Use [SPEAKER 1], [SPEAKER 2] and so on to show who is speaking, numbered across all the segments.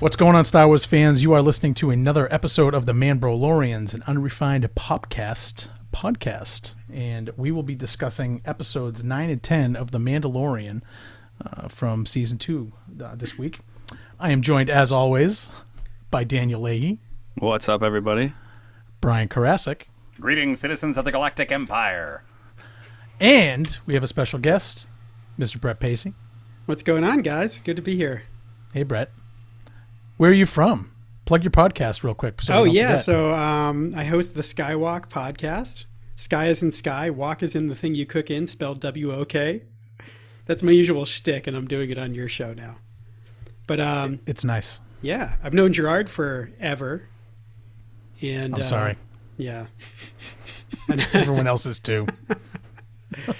[SPEAKER 1] What's going on, Star Wars fans? You are listening to another episode of the Manbrolorians, an unrefined popcast podcast, and we will be discussing episodes nine and ten of The Mandalorian uh, from season two uh, this week. I am joined, as always, by Daniel Leahy,
[SPEAKER 2] What's up, everybody?
[SPEAKER 1] Brian Karasik,
[SPEAKER 3] Greetings, citizens of the Galactic Empire.
[SPEAKER 1] and we have a special guest, Mr. Brett Pacey.
[SPEAKER 4] What's going on, guys? Good to be here.
[SPEAKER 1] Hey, Brett. Where are you from? Plug your podcast real quick. so
[SPEAKER 4] oh yeah,
[SPEAKER 1] forget.
[SPEAKER 4] so um, I host the Skywok podcast. Sky is in sky, walk is in the thing you cook in, spelled W O K. That's my usual shtick, and I'm doing it on your show now. But um,
[SPEAKER 1] it's nice.
[SPEAKER 4] yeah, I've known Gerard forever. And
[SPEAKER 1] I'm
[SPEAKER 4] uh,
[SPEAKER 1] sorry.
[SPEAKER 4] Yeah.
[SPEAKER 1] Everyone else is too. but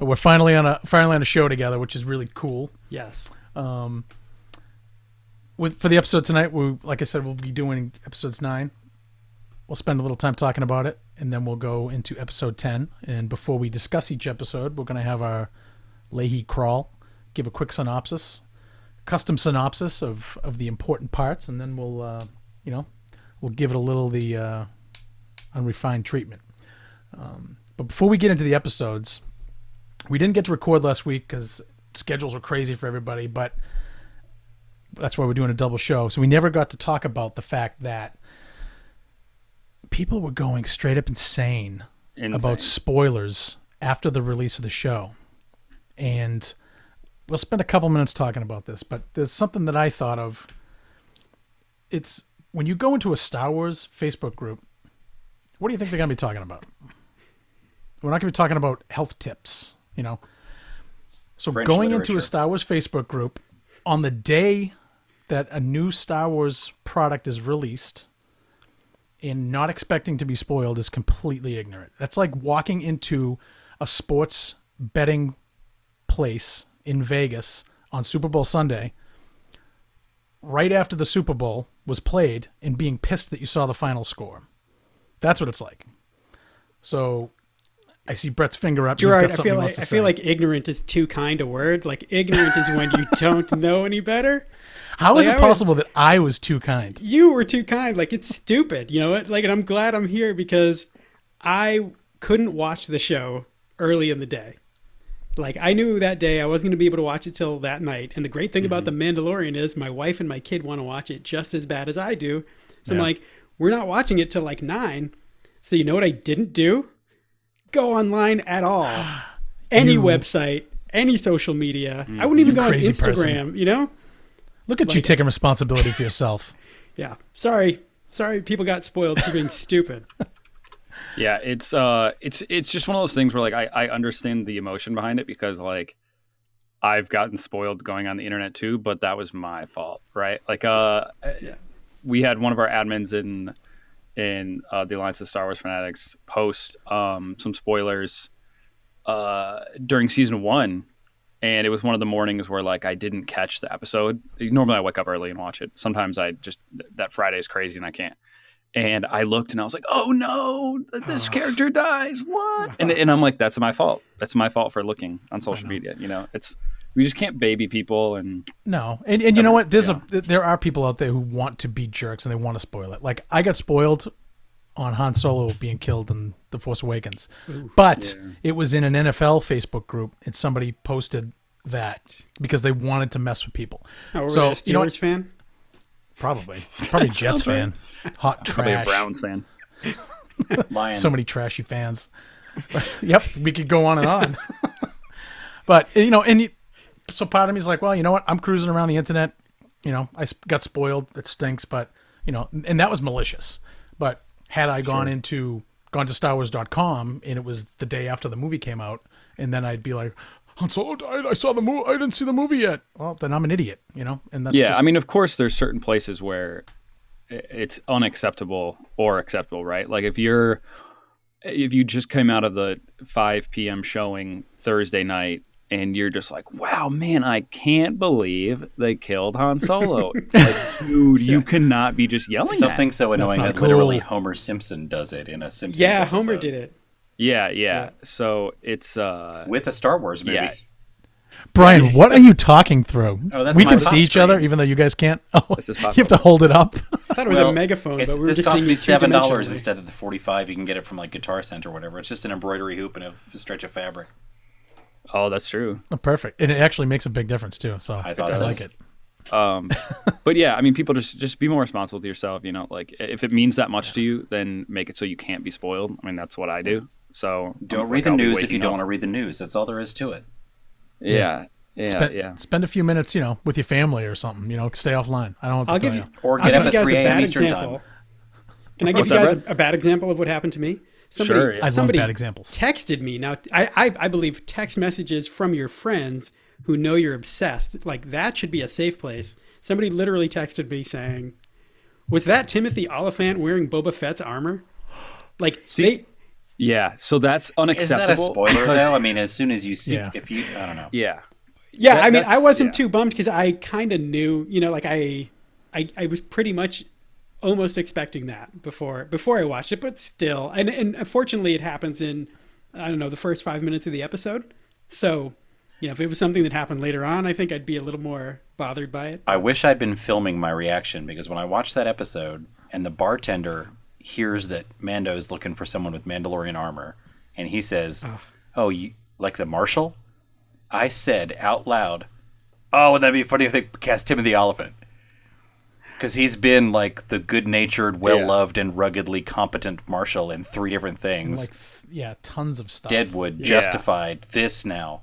[SPEAKER 1] we're finally on a finally on a show together, which is really cool.
[SPEAKER 4] Yes.
[SPEAKER 1] With for the episode tonight, we like I said, we'll be doing episodes nine. We'll spend a little time talking about it, and then we'll go into episode ten. And before we discuss each episode, we're going to have our Leahy crawl, give a quick synopsis, custom synopsis of of the important parts, and then we'll uh, you know we'll give it a little the uh, unrefined treatment. Um, but before we get into the episodes, we didn't get to record last week because schedules were crazy for everybody, but that's why we're doing a double show. So we never got to talk about the fact that people were going straight up insane,
[SPEAKER 2] Insane.
[SPEAKER 1] about spoilers after the release of the show. And we'll spend a couple minutes talking about this, but there's something that I thought of. It's when you go into a Star Wars Facebook group, what do you think they're going to be talking about? We're not going to be talking about health tips, you know. So
[SPEAKER 3] French
[SPEAKER 1] going into a. Star Wars Facebook group on the day that a new Star Wars product is released and not expecting to be spoiled is completely ignorant. That's like walking into a sports betting place in Vegas on Super Bowl Sunday right after the Super Bowl was played and being pissed that you saw the final score. That's what it's like. So I see Brett's finger up.
[SPEAKER 4] Gerard, I feel like I feel like ignorant is too kind a word. Like ignorant is when you don't know any better.
[SPEAKER 1] How is
[SPEAKER 4] like,
[SPEAKER 1] it
[SPEAKER 4] I was-
[SPEAKER 1] possible that I was too kind?
[SPEAKER 4] you were too kind. Like it's stupid. You know what? Like, and I'm glad I'm here because I couldn't watch the show early in the day. Like I knew that day I wasn't going to be able to watch it till that night. And the great thing about the
[SPEAKER 1] Mm-hmm.
[SPEAKER 4] Mandalorian is my wife and my kid want to watch it just as bad as I do. So I'm like, we're not watching it till like nine. So you know what I didn't do? Go online at all. Any
[SPEAKER 1] You-
[SPEAKER 4] website, any social media. I wouldn't even go on
[SPEAKER 1] crazy
[SPEAKER 4] Instagram.
[SPEAKER 1] person.
[SPEAKER 4] You know?
[SPEAKER 1] Look at you taking responsibility for yourself.
[SPEAKER 4] Yeah. Sorry. Sorry, people got spoiled for being stupid.
[SPEAKER 2] Yeah, it's uh, it's it's just one of those things where like I I understand the emotion behind it because like I've gotten spoiled going on the internet too, but that was my fault, right? Like uh, we had one of our admins in in uh, the Alliance of Star Wars Fanatics post um some spoilers uh during season one. And it was one of the mornings where like I didn't catch the episode. Normally I wake up early and watch it. Sometimes I just that Friday is crazy and I can't and I looked and I was like, "Oh no, this character dies! What?" And, and I'm like, "That's my fault. That's my fault for looking on social media. You know, it's we just can't baby people." And
[SPEAKER 1] No, and and you know what? There's a there are people out there who want to be jerks and they want to spoil it. Like I got spoiled on Han Solo being killed in The Force Awakens, but it was in an NFL Facebook group and somebody posted that because they wanted to mess with people.
[SPEAKER 4] Oh, were
[SPEAKER 1] So,
[SPEAKER 4] you a Steelers
[SPEAKER 1] you know what?
[SPEAKER 4] fan?
[SPEAKER 1] Probably, probably Jets
[SPEAKER 2] sounds right.
[SPEAKER 1] fan, hot
[SPEAKER 2] probably a
[SPEAKER 1] trash.
[SPEAKER 2] Browns fan.
[SPEAKER 3] Lions.
[SPEAKER 1] so many trashy fans. yep, we could go on and on. but you know, and you, so part of me is like, well, you know what? I'm cruising around the internet. You know, I got spoiled. It stinks, but you know, and that was malicious. But had I gone into gone to StarWars.com and it was the day after the movie came out, and then I'd be like, Han Solo died. I saw the movie. I didn't see the movie yet. Well, then I'm an idiot. You know, and that's
[SPEAKER 2] yeah,
[SPEAKER 1] just,
[SPEAKER 2] I mean, of course, there's certain places where it's unacceptable or acceptable, right? Like if you're if you just came out of the 5 p.m. showing Thursday night and you're just like, wow, man, I can't believe they killed Han Solo. like, dude, you cannot be just yelling
[SPEAKER 3] Something
[SPEAKER 2] that.
[SPEAKER 3] so annoying
[SPEAKER 1] not
[SPEAKER 3] that literally
[SPEAKER 1] cool.
[SPEAKER 3] Homer Simpson does it in a Simpsons
[SPEAKER 4] Yeah, Homer did it.
[SPEAKER 2] Yeah, yeah.
[SPEAKER 4] Yeah.
[SPEAKER 2] So it's uh
[SPEAKER 3] with a Star Wars movie.
[SPEAKER 2] Yeah.
[SPEAKER 1] Brian, what are you talking through?
[SPEAKER 3] Oh, that's
[SPEAKER 1] we can
[SPEAKER 3] pop
[SPEAKER 1] see each other, even though you guys can't. Oh,
[SPEAKER 2] It's just
[SPEAKER 1] you have to hold it up.
[SPEAKER 4] I thought it was
[SPEAKER 3] Well,
[SPEAKER 4] a megaphone,
[SPEAKER 3] it's-
[SPEAKER 4] but we were
[SPEAKER 3] this
[SPEAKER 4] just
[SPEAKER 3] cost me seven dollars instead of the forty-five. You can get it from like Guitar Center or whatever. It's just an embroidery hoop and a stretch of fabric.
[SPEAKER 2] Oh, that's true.
[SPEAKER 1] Oh, perfect, and it actually makes a big difference too. So I,
[SPEAKER 3] I thought so.
[SPEAKER 1] like it.
[SPEAKER 2] Um, but yeah, I mean, people just just be more responsible with yourself. You know, like if it means that much to you, then make it so you can't be spoiled. I mean, that's what I do. So
[SPEAKER 3] Don't
[SPEAKER 2] like,
[SPEAKER 3] read the
[SPEAKER 2] I'll
[SPEAKER 3] news if
[SPEAKER 2] waking
[SPEAKER 3] you don't
[SPEAKER 2] up-
[SPEAKER 3] want to read the news. That's all there is to it.
[SPEAKER 2] Yeah, yeah,
[SPEAKER 1] spend,
[SPEAKER 2] yeah.
[SPEAKER 1] spend a few minutes, you know, with your family or something. You know, stay offline. I don't have to
[SPEAKER 4] I'll give
[SPEAKER 1] you.
[SPEAKER 4] you.
[SPEAKER 3] Or
[SPEAKER 4] I'll give
[SPEAKER 3] up
[SPEAKER 4] you
[SPEAKER 3] at
[SPEAKER 4] guys
[SPEAKER 3] 3
[SPEAKER 4] a
[SPEAKER 3] a.m.
[SPEAKER 4] bad
[SPEAKER 3] Eastern
[SPEAKER 4] example.
[SPEAKER 3] time.
[SPEAKER 4] Can I give
[SPEAKER 2] What's
[SPEAKER 4] you guys
[SPEAKER 2] Brett?
[SPEAKER 4] a, a bad example of what happened to me? Somebody,
[SPEAKER 2] Sure, yeah.
[SPEAKER 1] I love
[SPEAKER 4] somebody
[SPEAKER 1] bad examples.
[SPEAKER 4] texted me. Now, I, I, I believe text messages from your friends who know you're obsessed, like that should be a safe place. Somebody literally texted me saying, "Was that Timothy Olyphant wearing Boba Fett's armor?" Like they,
[SPEAKER 2] Yeah, so that's
[SPEAKER 3] Is
[SPEAKER 2] unacceptable.
[SPEAKER 3] that a spoiler though? I mean, as soon as you see,
[SPEAKER 1] Yeah.
[SPEAKER 3] if you, I don't know.
[SPEAKER 2] Yeah,
[SPEAKER 4] yeah.
[SPEAKER 2] That-
[SPEAKER 4] I mean, I wasn't
[SPEAKER 2] yeah.
[SPEAKER 4] too bummed because I kind of knew, you know, like I, I, I was pretty much almost expecting that before before I watched it, but still, and and unfortunately, it happens in I don't know the first five minutes of the episode. So, you know, if it was something that happened later on, I think I'd be a little more bothered by it.
[SPEAKER 3] I wish I'd been filming my reaction because when I watched that episode and the bartender hears that Mando is looking for someone with Mandalorian armor, and he says, ah. "Oh, you like the Marshal?" I said out loud, "Oh, would that be funny if they cast Timothy Olyphant?" Because he's been like the good-natured, well-loved, and ruggedly competent Marshal in three different things.
[SPEAKER 1] Like, yeah, tons of stuff.
[SPEAKER 3] Deadwood, Justified, this now.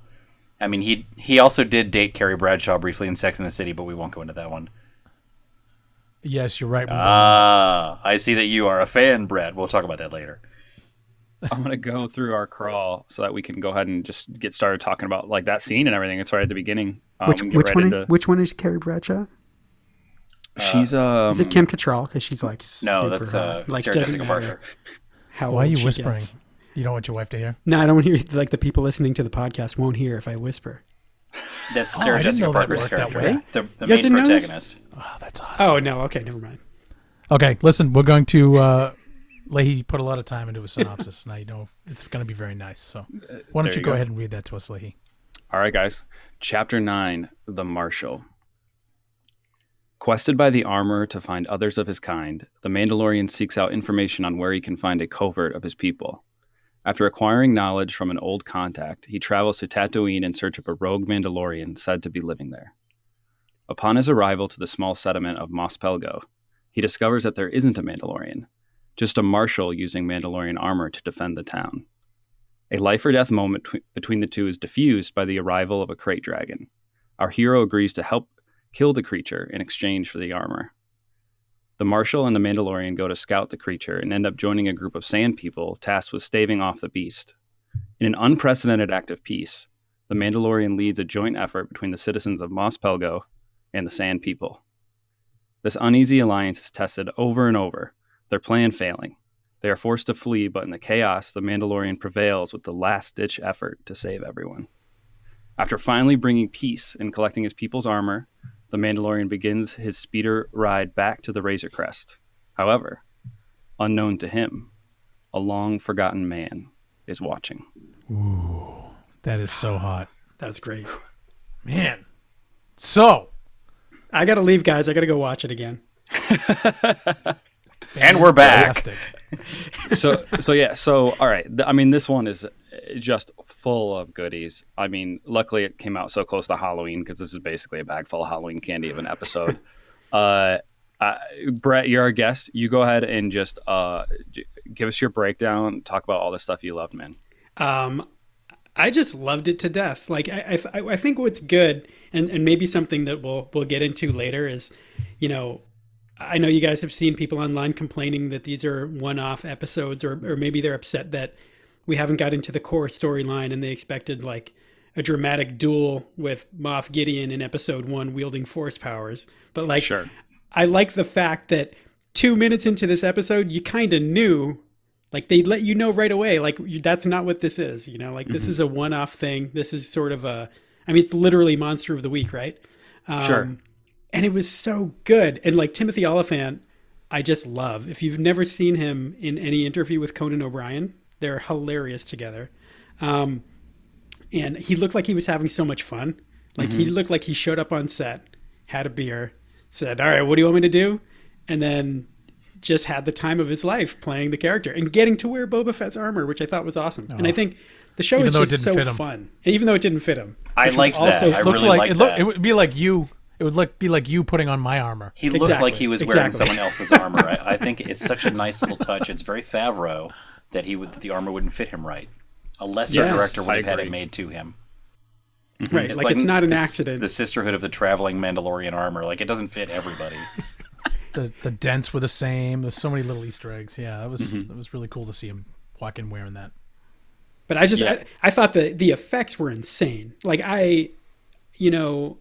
[SPEAKER 3] I mean, he he also did date Carrie Bradshaw briefly in Sex and the City, but we won't go into that one.
[SPEAKER 1] Yes, you're right. we will.
[SPEAKER 3] Ah, I see that you are a fan, Brad. We'll talk about that later.
[SPEAKER 2] I'm gonna go through our crawl so that we can go ahead and just get started talking about like that scene and everything. It's right at the beginning. Um, we can get right into-
[SPEAKER 4] which one is Carrie Bradshaw?
[SPEAKER 2] She's um.
[SPEAKER 4] Is it Kim Cattrall? Because she's like
[SPEAKER 3] No,
[SPEAKER 4] super
[SPEAKER 3] that's
[SPEAKER 4] hot.
[SPEAKER 3] uh,
[SPEAKER 4] like
[SPEAKER 3] Sarah
[SPEAKER 4] doesn't
[SPEAKER 3] Jessica
[SPEAKER 4] matter
[SPEAKER 3] Parker.
[SPEAKER 4] How
[SPEAKER 1] Why are you whispering?
[SPEAKER 4] gets.
[SPEAKER 1] You don't want your wife to hear.
[SPEAKER 4] No, I don't want to hear like the people listening to the podcast won't hear if I whisper.
[SPEAKER 3] That's
[SPEAKER 1] Oh,
[SPEAKER 3] Sarah
[SPEAKER 1] I didn't
[SPEAKER 3] Jessica
[SPEAKER 1] know that
[SPEAKER 3] Parker's
[SPEAKER 1] worked that
[SPEAKER 3] character,
[SPEAKER 1] way.
[SPEAKER 3] the, the
[SPEAKER 4] You
[SPEAKER 3] main
[SPEAKER 4] didn't
[SPEAKER 3] protagonist.
[SPEAKER 1] Oh, that's awesome.
[SPEAKER 4] Oh no, okay, never mind.
[SPEAKER 1] Okay, listen, we're going to. Uh, Leahy put a lot of time into a synopsis. now you know it's going to be very nice. So why don't
[SPEAKER 2] there
[SPEAKER 1] you
[SPEAKER 2] you
[SPEAKER 1] go,
[SPEAKER 2] go.
[SPEAKER 1] ahead and read that to us, Leahy?
[SPEAKER 2] All right, guys. Chapter 9 The Marshal. Quested by the armorer to find others of his kind, the Mandalorian seeks out information on where he can find a covert of his people. After acquiring knowledge from an old contact, he travels to Tatooine in search of a rogue Mandalorian said to be living there. Upon his arrival to the small settlement of Mos Pelgo, he discovers that there isn't a Mandalorian, just a marshal using Mandalorian armor to defend the town. A life or death moment tw- between the two is diffused by the arrival of a krayt dragon. Our hero agrees to help kill the creature in exchange for the armor. The Marshal and the Mandalorian go to scout the creature and end up joining a group of sand people tasked with staving off the beast. In an unprecedented act of peace, the Mandalorian leads a joint effort between the citizens of Mos Pelgo and the Sand People. This uneasy alliance is tested over and over, their plan failing. They are forced to flee, but in the chaos, the Mandalorian prevails with the last ditch effort to save everyone. After finally bringing peace and collecting his people's armor, the Mandalorian begins his speeder ride back to the Razor Crest. However, unknown to him, a long forgotten man is watching.
[SPEAKER 1] Ooh, that is so hot,
[SPEAKER 4] That's great.
[SPEAKER 1] man. So
[SPEAKER 4] I gotta leave, guys. I gotta go watch it again.
[SPEAKER 3] And we're back.
[SPEAKER 2] so so yeah so all right i mean this one is just full of goodies. I mean luckily it came out so close to halloween because this is basically a bag full of halloween candy of an episode. Uh, uh brett you're our guest. You go ahead and just uh give us your breakdown. Talk about all the stuff you loved man.
[SPEAKER 4] Um, I just loved it to death. Like I, I, I think what's good, and, and maybe something that we'll we'll get into later is, you know, I know you guys have seen people online complaining that these are one-off episodes, or or maybe they're upset that we haven't got into the core storyline and they expected like a dramatic duel with Moff Gideon in episode one wielding force powers. But like,
[SPEAKER 2] sure
[SPEAKER 4] I like the fact that two minutes into this episode, you kind of knew, like they let you know right away, like that's not what this is. You know, like this is a one-off thing. This is sort of a, I mean, it's literally monster of the week, right? Um,
[SPEAKER 2] Sure.
[SPEAKER 4] And it was so good, and like Timothy Olyphant, I just love. If you've never seen him in any interview with Conan O'Brien, they're hilarious together. Um, and he looked like he was having so much fun. Like he looked like he showed up on set, had a beer, said, "All right, what do you want me to do?" and then just had the time of his life playing the character and getting to wear Boba Fett's armor, which I thought was awesome. And I think the show
[SPEAKER 1] Even
[SPEAKER 4] is just so fun, even though it didn't fit him.
[SPEAKER 3] I
[SPEAKER 4] which was
[SPEAKER 3] liked that.
[SPEAKER 4] also
[SPEAKER 3] I
[SPEAKER 1] It looked
[SPEAKER 3] really
[SPEAKER 1] like
[SPEAKER 3] like
[SPEAKER 1] it, look,
[SPEAKER 3] that.
[SPEAKER 1] it would be like you. It would look be like you putting on my armor.
[SPEAKER 3] He looked
[SPEAKER 4] Exactly,
[SPEAKER 3] like he was wearing
[SPEAKER 4] exactly.
[SPEAKER 3] someone else's armor. I, I think it's such a nice little touch. It's very Favreau that he would that the armor wouldn't fit him right. A lesser
[SPEAKER 4] Yes,
[SPEAKER 3] director would
[SPEAKER 2] I
[SPEAKER 3] have had it made to him.
[SPEAKER 4] right, like, it's not an
[SPEAKER 3] the
[SPEAKER 4] accident.
[SPEAKER 3] The Sisterhood of the Traveling Mandalorian armor, like it doesn't fit everybody.
[SPEAKER 1] The the dents were the same. There's so many little Easter eggs. Yeah, that was
[SPEAKER 3] Mm-hmm.
[SPEAKER 1] that was really cool to see him walk in wearing that.
[SPEAKER 4] But I just
[SPEAKER 2] Yeah.
[SPEAKER 4] I, I thought the the effects were insane. Like I, you know,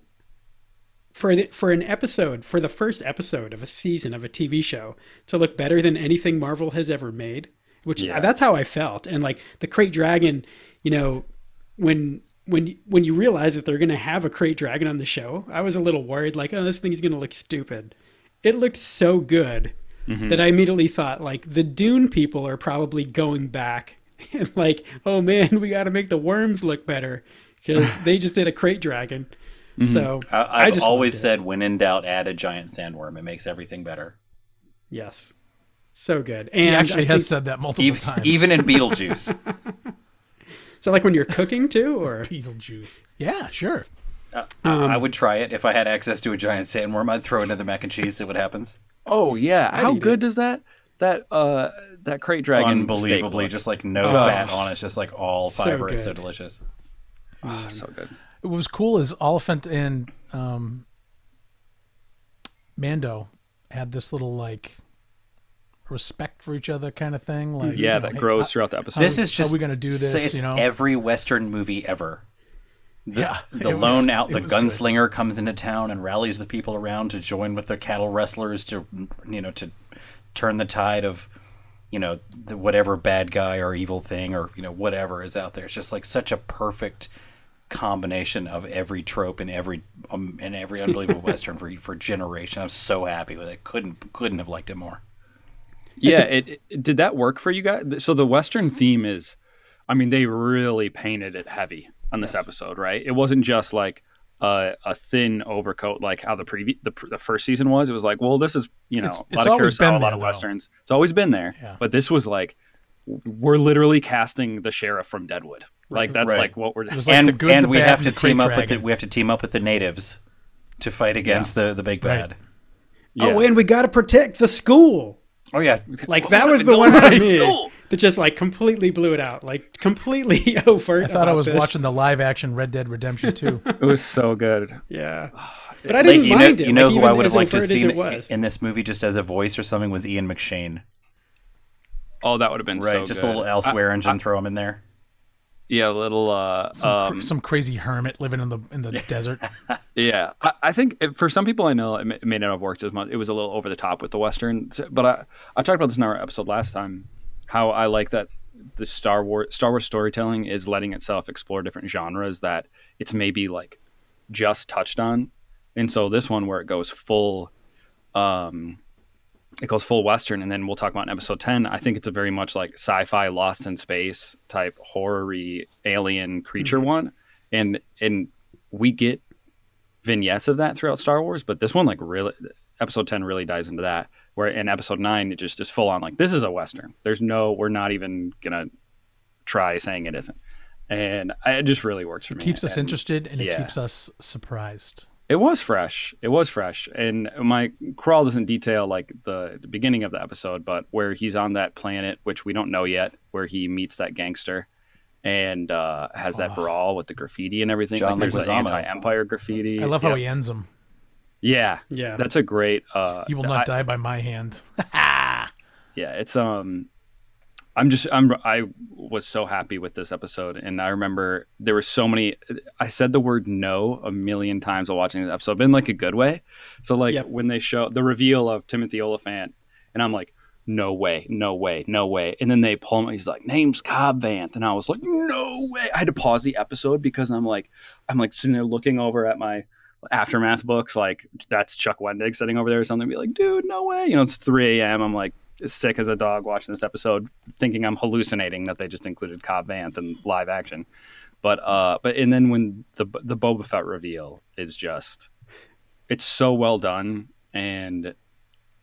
[SPEAKER 4] for the, for an episode for the first episode of a season of a TV show to look better than anything Marvel has ever made, which
[SPEAKER 2] Yeah.
[SPEAKER 4] that's how I felt. And like the Krayt Dragon, you know, when when when you realize that they're going to have a Krayt Dragon on the show, I was a little worried like, oh, this thing's going to look stupid. It looked so good mm-hmm. that I immediately thought like the Dune people are probably going back and like, oh man, we got to make the worms look better because they just did a krayt dragon. Mm-hmm. So
[SPEAKER 3] I, I've
[SPEAKER 4] just
[SPEAKER 3] always said, when in doubt, add a giant sandworm. It makes everything better.
[SPEAKER 4] yes, so good.
[SPEAKER 1] He
[SPEAKER 4] And
[SPEAKER 1] actually
[SPEAKER 4] I
[SPEAKER 1] has said that multiple
[SPEAKER 3] Even,
[SPEAKER 1] times.
[SPEAKER 3] even in Beetlejuice.
[SPEAKER 4] so like when you're cooking too, or
[SPEAKER 1] Beetlejuice. Yeah, sure.
[SPEAKER 3] I would try it if I had access to a giant sandworm. I'd throw it into the mac and cheese, see what happens.
[SPEAKER 2] Oh yeah, how
[SPEAKER 4] eat
[SPEAKER 2] good does that that uh that krayt dragon
[SPEAKER 3] Unbelievably, just like no
[SPEAKER 2] Oh.
[SPEAKER 3] fat on it. It's just like all
[SPEAKER 4] So
[SPEAKER 3] fiber. It's so delicious.
[SPEAKER 2] Oh, so good.
[SPEAKER 1] What was cool is Olyphant and um, Mando had this little like respect for each other kind of thing. Like
[SPEAKER 2] Yeah,
[SPEAKER 1] you know,
[SPEAKER 2] that
[SPEAKER 1] hey,
[SPEAKER 2] grows
[SPEAKER 1] I-
[SPEAKER 2] throughout the episode.
[SPEAKER 3] This
[SPEAKER 1] How-
[SPEAKER 3] is
[SPEAKER 1] how
[SPEAKER 3] just
[SPEAKER 1] we gonna do
[SPEAKER 3] say
[SPEAKER 1] this,
[SPEAKER 3] It's
[SPEAKER 1] you know?
[SPEAKER 3] every Western movie ever. The,
[SPEAKER 1] Yeah,
[SPEAKER 3] the
[SPEAKER 1] it was-
[SPEAKER 3] lone out, the
[SPEAKER 1] was good.
[SPEAKER 3] gunslinger comes into town and rallies the people around to join with the cattle wrestlers to, you know, to turn the tide of, you know, the, whatever bad guy or evil thing or you know whatever is out there. It's just like such a perfect combination of every trope in every um, in every unbelievable western for for generations. I'm so happy with it. Couldn't couldn't have liked it more.
[SPEAKER 2] Yeah, it, it- did that work for you guys? So the Western theme is, I mean, they really painted it heavy on this episode, right? It wasn't just like a, a thin overcoat like how the previous the, the first season was. It was like, well, this is you know
[SPEAKER 1] It's-
[SPEAKER 2] a
[SPEAKER 1] it's
[SPEAKER 2] lot of
[SPEAKER 1] always
[SPEAKER 2] Kurosawa,
[SPEAKER 1] been
[SPEAKER 2] a lot
[SPEAKER 1] there,
[SPEAKER 2] of
[SPEAKER 1] though.
[SPEAKER 2] westerns. It's always been there,
[SPEAKER 1] Yeah.
[SPEAKER 2] but this was like we're literally casting the sheriff from Deadwood. Like that's
[SPEAKER 3] Right.
[SPEAKER 2] like what we're.
[SPEAKER 1] It like
[SPEAKER 3] and
[SPEAKER 1] the good,
[SPEAKER 3] and
[SPEAKER 1] the
[SPEAKER 3] we
[SPEAKER 1] bad,
[SPEAKER 3] have
[SPEAKER 1] and
[SPEAKER 3] to team up with the, we have to team up with the natives to fight against the the big
[SPEAKER 1] Right.
[SPEAKER 3] bad.
[SPEAKER 2] yeah.
[SPEAKER 4] oh, and we got to protect the school.
[SPEAKER 3] Oh yeah,
[SPEAKER 4] Like that was the one for me
[SPEAKER 2] school.
[SPEAKER 4] that just like completely blew it out, like completely overt.
[SPEAKER 1] I thought I was
[SPEAKER 4] this.
[SPEAKER 1] watching the live action Red Dead Redemption 2.
[SPEAKER 2] it was so good.
[SPEAKER 4] Yeah, but I didn't
[SPEAKER 3] Like, you
[SPEAKER 4] mind
[SPEAKER 3] know,
[SPEAKER 4] it.
[SPEAKER 3] You know
[SPEAKER 4] like,
[SPEAKER 3] who I would
[SPEAKER 4] as
[SPEAKER 3] have liked to
[SPEAKER 4] overt
[SPEAKER 3] have seen in this movie just as a voice or something was Ian McShane.
[SPEAKER 2] Oh, that would have been
[SPEAKER 3] Right,
[SPEAKER 2] so
[SPEAKER 3] just
[SPEAKER 2] good.
[SPEAKER 3] a little elsewhere engine, throw him in there.
[SPEAKER 2] Yeah, a little. Uh,
[SPEAKER 1] Some, cr-
[SPEAKER 2] um,
[SPEAKER 1] some crazy hermit living in the in the desert.
[SPEAKER 2] Yeah, I, I think it, for some people I know it may, it may not have worked as much. It was a little over the top with the western, but I I talked about this in our episode last time. How I like that the Star Wars Star Wars storytelling is letting itself explore different genres that it's maybe like just touched on, and so this one where it goes full, um, it goes full western, and then we'll talk about in episode ten. I think it's a very much like sci-fi, Lost in Space type horror-y alien creature mm-hmm. one, and and we get vignettes of that throughout Star Wars, but this one like really episode 10 really dives into that where in episode 9 it just is full on like this is a western. There's no we're not even going to try saying it isn't. And I, it just really works for me.
[SPEAKER 1] keeps us
[SPEAKER 2] And
[SPEAKER 1] interested and it
[SPEAKER 2] yeah.
[SPEAKER 1] keeps us surprised.
[SPEAKER 2] It was fresh. It was fresh. And my crawl doesn't detail like the, the beginning of the episode, but where he's on that planet, which we don't know yet, where he meets that gangster and uh, has that
[SPEAKER 1] Oh.
[SPEAKER 2] brawl with the graffiti and everything.
[SPEAKER 3] John
[SPEAKER 2] like there's the anti-empire graffiti.
[SPEAKER 1] I love how
[SPEAKER 2] yeah.
[SPEAKER 1] he ends them.
[SPEAKER 2] Yeah,
[SPEAKER 4] Yeah.
[SPEAKER 2] that's a great. Uh,
[SPEAKER 1] You will
[SPEAKER 2] I-
[SPEAKER 1] not die by my hand.
[SPEAKER 2] yeah it's um i'm just i'm i was so happy with this episode and i remember there were so many i said the word no a million times while watching this episode but in like a good way. So like
[SPEAKER 4] Yep.
[SPEAKER 2] when they show the reveal of timothy olyphant and i'm like no way no way no way. And then they pull him he's like name's cobb vanth and i was like no way. I had to pause the episode because i'm like i'm like sitting there looking over at my aftermath books like that's chuck wendig sitting over there or something be like dude no way. You know it's 3 a.m i'm like sick as a dog watching this episode thinking i'm hallucinating that they just included cobb vanth in live action But uh, but and then when the the Boba Fett reveal is just, it's so well done, and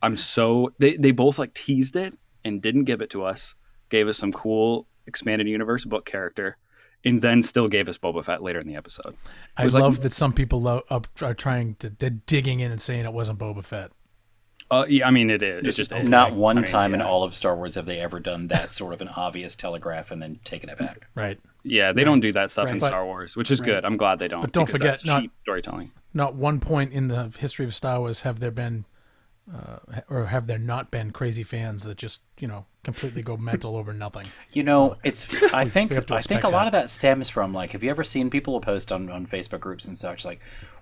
[SPEAKER 2] I'm so they they both like teased it and didn't give it to us, gave us some cool expanded universe book character, and then still gave us Boba Fett later in the episode.
[SPEAKER 1] I
[SPEAKER 2] was like-
[SPEAKER 1] love that some people up, are trying to they're digging in and saying it wasn't Boba Fett.
[SPEAKER 2] Uh, yeah, I mean it is. It's just is.
[SPEAKER 3] Not one
[SPEAKER 2] I mean,
[SPEAKER 3] time in all of Star Wars have they ever done that sort of an obvious telegraph and then taken it back.
[SPEAKER 1] Right.
[SPEAKER 2] Yeah, they don't do that stuff in
[SPEAKER 4] Right.
[SPEAKER 2] Star Wars, which is good. I'm glad they don't.
[SPEAKER 1] But don't forget,
[SPEAKER 2] that's
[SPEAKER 1] not-
[SPEAKER 2] cheap storytelling.
[SPEAKER 1] Not one point in the history of Star Wars have there been, uh, or have there not been crazy fans that just you know completely go mental over nothing.
[SPEAKER 3] You know, it's. I think.
[SPEAKER 1] we have to
[SPEAKER 3] I think a lot
[SPEAKER 1] that.
[SPEAKER 3] of that stems from like. Have you ever seen people will post on, on Facebook groups and such like,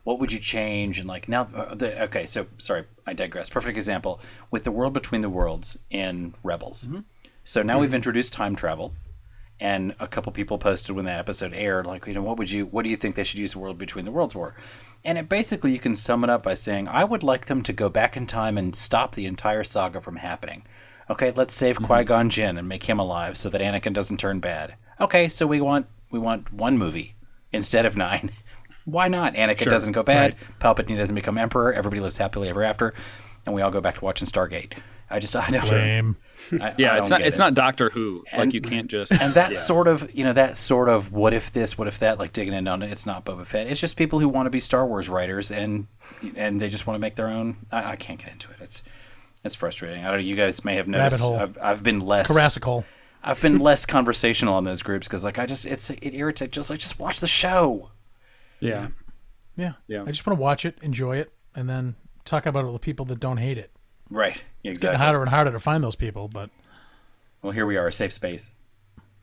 [SPEAKER 3] what would you change? And like now, uh, the, okay, so sorry, I digress. Perfect example with the world between the worlds in Rebels.
[SPEAKER 1] Mm-hmm.
[SPEAKER 3] So now we've introduced time travel, and a couple people posted when that episode aired, like, you know, what would you, what do you think they should use the world between the worlds for? And it basically you can sum it up by saying, I would like them to go back in time and stop the entire saga from happening. Okay, let's save Qui Gon Jinn and make him alive so that Anakin doesn't turn bad. Okay, so we want we want one movie instead of nine. Why not? Anakin doesn't go bad. Palpatine doesn't become emperor. Everybody lives happily ever after, and we all go back to watching Stargate. I just I don't.
[SPEAKER 1] Lame.
[SPEAKER 3] I,
[SPEAKER 2] Yeah,
[SPEAKER 3] I
[SPEAKER 2] it's
[SPEAKER 3] don't
[SPEAKER 2] not it's
[SPEAKER 3] it.
[SPEAKER 2] not Doctor Who.
[SPEAKER 3] And-
[SPEAKER 2] like you can't just
[SPEAKER 3] And that
[SPEAKER 2] yeah.
[SPEAKER 3] sort of, you know, that sort of what if this, what if that, like digging in on it. It's not Boba Fett. It's just people who want to be Star Wars writers and and they just want to make their own. I, I can't get into it. It's it's frustrating. I don't know. You guys may have noticed. I've, I've been less.
[SPEAKER 1] Jurassic
[SPEAKER 3] I've been less conversational on those groups because like I just it's it irritates. Just like just watch the show.
[SPEAKER 2] Yeah.
[SPEAKER 1] Yeah.
[SPEAKER 2] Yeah.
[SPEAKER 1] I just want to watch it, enjoy it, and then talk about it with people that don't hate it.
[SPEAKER 3] Right.
[SPEAKER 1] It's getting harder and harder to find those people, but
[SPEAKER 3] Well, here we are, a safe space.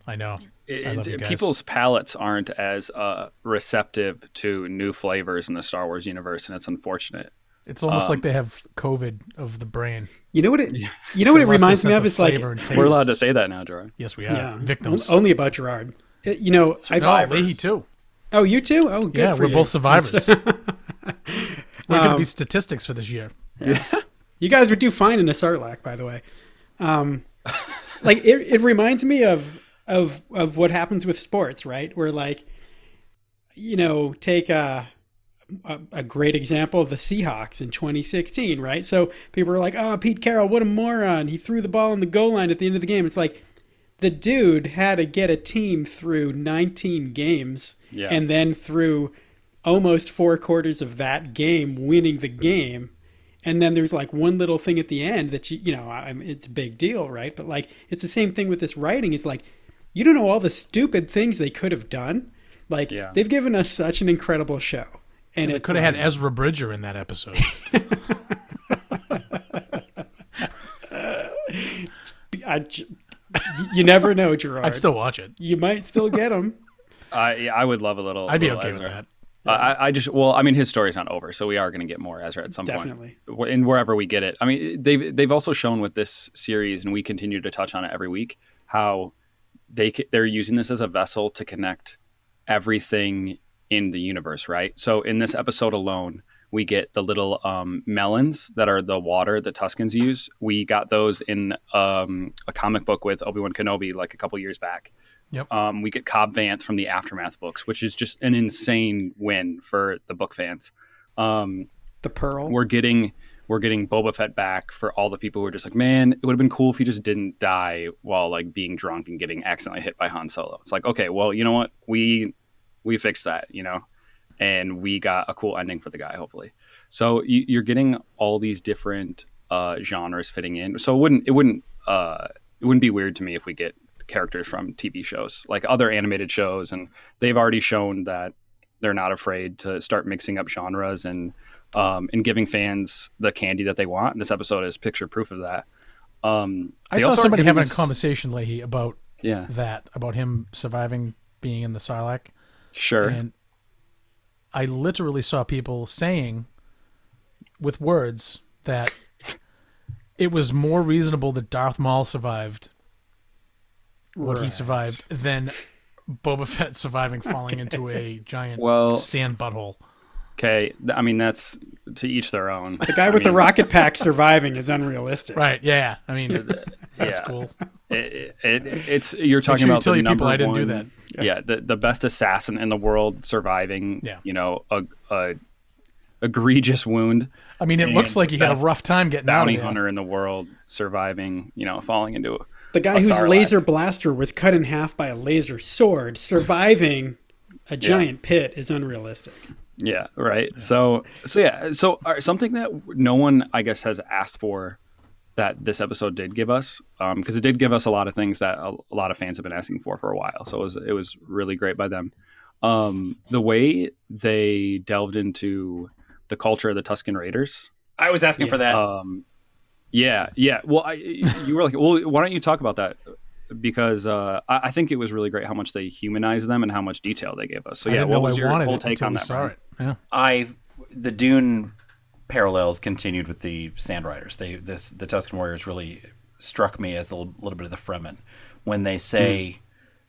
[SPEAKER 1] I know.
[SPEAKER 2] It-
[SPEAKER 1] I love you guys.
[SPEAKER 2] people's palates aren't as uh, receptive to new flavors in the Star Wars universe, and it's unfortunate.
[SPEAKER 1] It's almost
[SPEAKER 2] um,
[SPEAKER 1] like they have COVID of the brain.
[SPEAKER 4] You know what it? You know what it reminds me of? It's like
[SPEAKER 1] flavor and taste.
[SPEAKER 2] We're allowed to say that now, Gerard.
[SPEAKER 1] Yes, we are.
[SPEAKER 4] yeah,
[SPEAKER 1] Victims.
[SPEAKER 4] Only about Gerard. You know, I
[SPEAKER 1] no,
[SPEAKER 3] Survivors.
[SPEAKER 1] Leahy too.
[SPEAKER 4] Oh, you too? Oh, good
[SPEAKER 1] Yeah,
[SPEAKER 4] for
[SPEAKER 1] we're
[SPEAKER 4] you.
[SPEAKER 1] both survivors. we're going to
[SPEAKER 4] Um,
[SPEAKER 1] be statistics for this year. Yeah.
[SPEAKER 4] You guys would do fine in a Sarlacc, by the way. Um, like it, it reminds me of of of what happens with sports, right? Where like, you know, take a a, a great example of the Seahawks in 2016, right? So people are like, "Oh, Pete Carroll, what a moron! He threw the ball on the goal line at the end of the game." It's like the dude had to get a team through 19 games
[SPEAKER 2] Yeah.
[SPEAKER 4] and then through almost four quarters of that game winning the game and then there's like one little thing at the end that you you know I, I'm- it's a big deal right but like it's the same thing with this writing it's like you don't know all the stupid things they could have done like
[SPEAKER 2] Yeah.
[SPEAKER 4] they've given us such an incredible show and
[SPEAKER 1] They
[SPEAKER 4] it
[SPEAKER 1] could have had Ezra Bridger in that episode.
[SPEAKER 4] I j- you never know gerard
[SPEAKER 1] I'd still watch it.
[SPEAKER 4] you might still get them
[SPEAKER 2] I yeah, I would love a little.
[SPEAKER 1] I'd be
[SPEAKER 2] little
[SPEAKER 1] okay
[SPEAKER 2] Ezra.
[SPEAKER 1] with that.
[SPEAKER 2] I, I just well, I mean, his story's not over, so we are going to get more Ezra at some point.
[SPEAKER 4] Definitely.
[SPEAKER 2] point, in wherever we get it. I mean, they've they've also shown with this series, and we continue to touch on it every week, how they they're using this as a vessel to connect everything in the universe, right? So in this episode alone, we get the little um, melons that are the water that Tuskens use. We got those in um, a comic book with Obi Wan Kenobi like a couple years back.
[SPEAKER 1] Yep.
[SPEAKER 2] Um, we get Cobb Vanth from the Aftermath books, which is just an insane win for the book fans. Um,
[SPEAKER 4] the pearl
[SPEAKER 2] we're getting we're getting Boba Fett back for all the people who are just like, man, it would have been cool if he just didn't die while like being drunk and getting accidentally hit by Han Solo. It's like, okay, well, you know what, we we fixed that, you know, and we got a cool ending for the guy, hopefully. So you, you're getting all these different uh, genres fitting in. So it wouldn't it wouldn't uh, it wouldn't be weird to me if we get characters from TV shows like other animated shows, and they've already shown that they're not afraid to start mixing up genres and um, and giving fans the candy that they want. And this episode is picture proof of that. Um,
[SPEAKER 1] I saw somebody having
[SPEAKER 2] us-
[SPEAKER 1] a conversation, Leahy, about
[SPEAKER 2] Yeah,
[SPEAKER 1] that, about him surviving being in the Sarlacc.
[SPEAKER 2] sure.
[SPEAKER 1] And I literally saw people saying with words that it was more reasonable that Darth Maul survived what he survived than Boba Fett surviving falling into a giant
[SPEAKER 2] Well-
[SPEAKER 1] sand butthole.
[SPEAKER 2] Okay, I mean that's to each their own.
[SPEAKER 4] the guy with the rocket pack surviving is unrealistic
[SPEAKER 1] Right, yeah. I mean, that's
[SPEAKER 2] yeah.
[SPEAKER 1] cool.
[SPEAKER 2] It, it, it's you're talking
[SPEAKER 1] sure you
[SPEAKER 2] about
[SPEAKER 1] tell
[SPEAKER 2] the
[SPEAKER 1] your people
[SPEAKER 2] number
[SPEAKER 1] I didn't do
[SPEAKER 2] one-
[SPEAKER 1] that.
[SPEAKER 2] yeah, the the best assassin in the world surviving.
[SPEAKER 1] Yeah.
[SPEAKER 2] you know, a, a egregious wound.
[SPEAKER 1] I mean, it looks like he had a rough time getting out
[SPEAKER 2] Bounty hunter in the world surviving. You know, falling into. A,
[SPEAKER 4] The guy
[SPEAKER 2] a
[SPEAKER 4] whose
[SPEAKER 2] Sarlacc.
[SPEAKER 4] laser blaster was cut in half by a laser sword, surviving a giant pit is unrealistic.
[SPEAKER 2] Yeah, right. So, so yeah, so uh, something that no one, I guess, has asked for that this episode did give us, because it did give us a lot of things that a, a lot of fans have been asking for for a while. So it was it was really great by them. Um, the way they delved into the culture of the Tusken Raiders.
[SPEAKER 3] I was asking for that.
[SPEAKER 2] Um, yeah, yeah. Well, I, you were like, well, why don't you talk about that? Because uh, I, I think it was really great how much they humanized them and how much detail they gave us. So yeah,
[SPEAKER 1] didn't
[SPEAKER 2] what
[SPEAKER 1] know
[SPEAKER 2] was
[SPEAKER 1] I
[SPEAKER 2] your
[SPEAKER 1] wanted
[SPEAKER 2] whole take
[SPEAKER 1] until
[SPEAKER 2] on
[SPEAKER 1] we
[SPEAKER 2] that?
[SPEAKER 1] saw
[SPEAKER 2] Brian?
[SPEAKER 1] it. Yeah.
[SPEAKER 3] I the Dune parallels continued with the Sand Riders. They this the Tusken Warriors really struck me as a little, little bit of the Fremen when they say, hmm.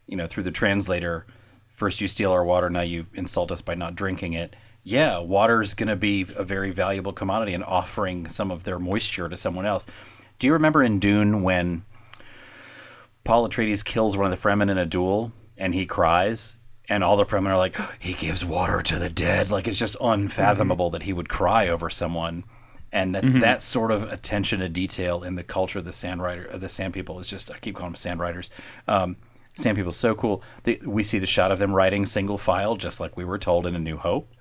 [SPEAKER 3] you know, through the translator, first you steal our water, now you insult us by not drinking it. Yeah, water is going to be a very valuable commodity, and offering some of their moisture to someone else. Do you remember in Dune when Paul Atreides kills one of the Fremen in a duel and he cries? And all the Fremen are like, he gives water to the dead. Like, it's just unfathomable that he would cry over someone. And that, that sort of attention to detail in the culture of the Sand Rider, of the Sand People is just, I keep calling them Sand Riders. Um, Sand People is so cool. They, we see the shot of them writing single file, just like we were told in A New Hope.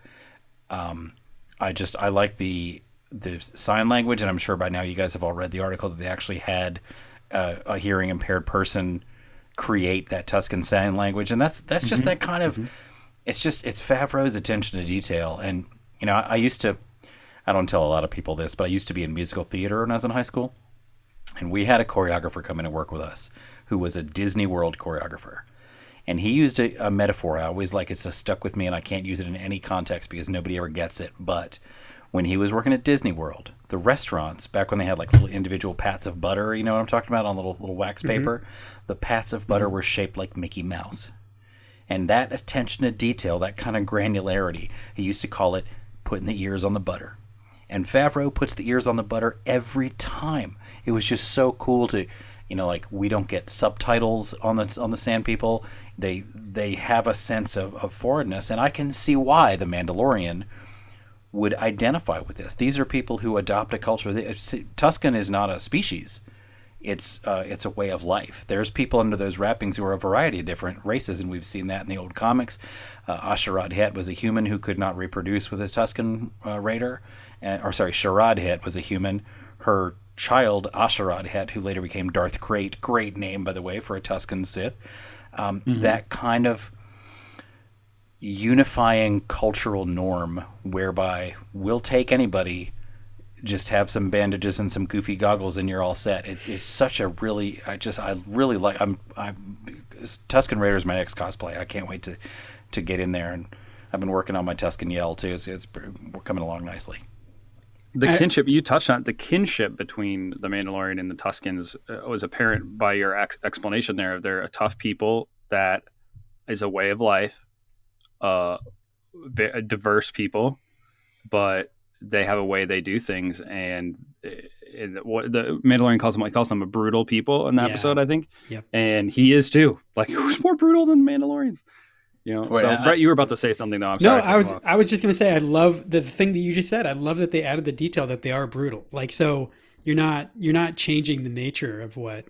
[SPEAKER 3] I just I like the the sign language, and I'm sure by now you guys have all read the article that they actually had uh, a hearing impaired person create that Tusken sign language, and that's that's just mm-hmm. that kind of mm-hmm. it's just it's Favreau's attention to detail, and you know I, I used to I don't tell a lot of people this, but I used to be in musical theater when I was in high school, and we had a choreographer come in and work with us who was a Disney World choreographer. And he used a, a metaphor. I always like it's just stuck with me, and I can't use it in any context because nobody ever gets it. But when he was working at Disney World, the restaurants back when they had like little individual pats of butter, you know what I'm talking about, on little little wax mm-hmm. paper, the pats of butter mm-hmm. were shaped like Mickey Mouse. And that attention to detail, that kind of granularity, he used to call it putting the ears on the butter. And Favreau puts the ears on the butter every time. It was just so cool to, you know, like we don't get subtitles on the on the Sand People. They they have a sense of, of foreignness, and I can see why the Mandalorian would identify with this. These are people who adopt a culture. They- Tusken is not a species. It's uh, it's a way of life. There's people under those wrappings who are a variety of different races, and we've seen that in the old comics. Uh, A'Sharad Hett was a human who could not reproduce with his Tusken uh, raider, and, or sorry, Sharad Hett was a human. Her child A'Sharad Hett, who later became Darth Krayt, great name by the way for a Tusken Sith. Um, That kind of unifying cultural norm whereby we'll take anybody just have some bandages and some goofy goggles and you're all set. It is such a really i just i really like i'm i'm tusken raiders my next cosplay. I can't wait to to get in there and i've been working on my tusken yell too so it's we're coming along nicely.
[SPEAKER 2] The
[SPEAKER 4] I-
[SPEAKER 2] kinship you touched on, the kinship between the Mandalorian and the Tuskens uh, was apparent by your ex- explanation there. They're a tough people that is a way of life, uh, diverse people, but they have a way they do things, and, uh, and what the Mandalorian calls them, he calls them a brutal people in the
[SPEAKER 4] Yeah.
[SPEAKER 2] episode, I think.
[SPEAKER 4] Yep.
[SPEAKER 2] And he is too. Like, who's more brutal than Mandalorians? You know.
[SPEAKER 3] Wait,
[SPEAKER 2] so,
[SPEAKER 3] I-
[SPEAKER 2] Brett, you were about to say something though. I'm
[SPEAKER 4] No,
[SPEAKER 2] sorry.
[SPEAKER 4] I was. I was just gonna say I love the, the thing that you just said. I love that they added the detail that they are brutal. Like so you're not you're not changing the nature of what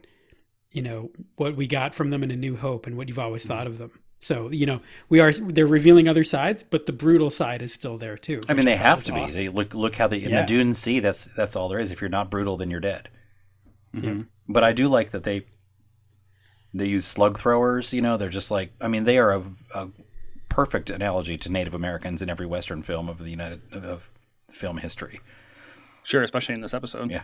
[SPEAKER 4] you know what we got from them in A New Hope and what you've always thought of them. So you know we are they're revealing other sides, but the brutal side is still there too.
[SPEAKER 3] i mean they
[SPEAKER 4] thought
[SPEAKER 3] have to be
[SPEAKER 4] awesome.
[SPEAKER 3] they look look how they in
[SPEAKER 4] Yeah.
[SPEAKER 3] the dune sea that's that's all there is if you're not brutal then you're dead
[SPEAKER 2] Mhm.
[SPEAKER 3] but I do like that they they use slug throwers. You know, they're just like I mean, they are a, a perfect analogy to Native Americans in every Western film of the United of film history.
[SPEAKER 2] Sure, especially in this episode.
[SPEAKER 3] Yeah.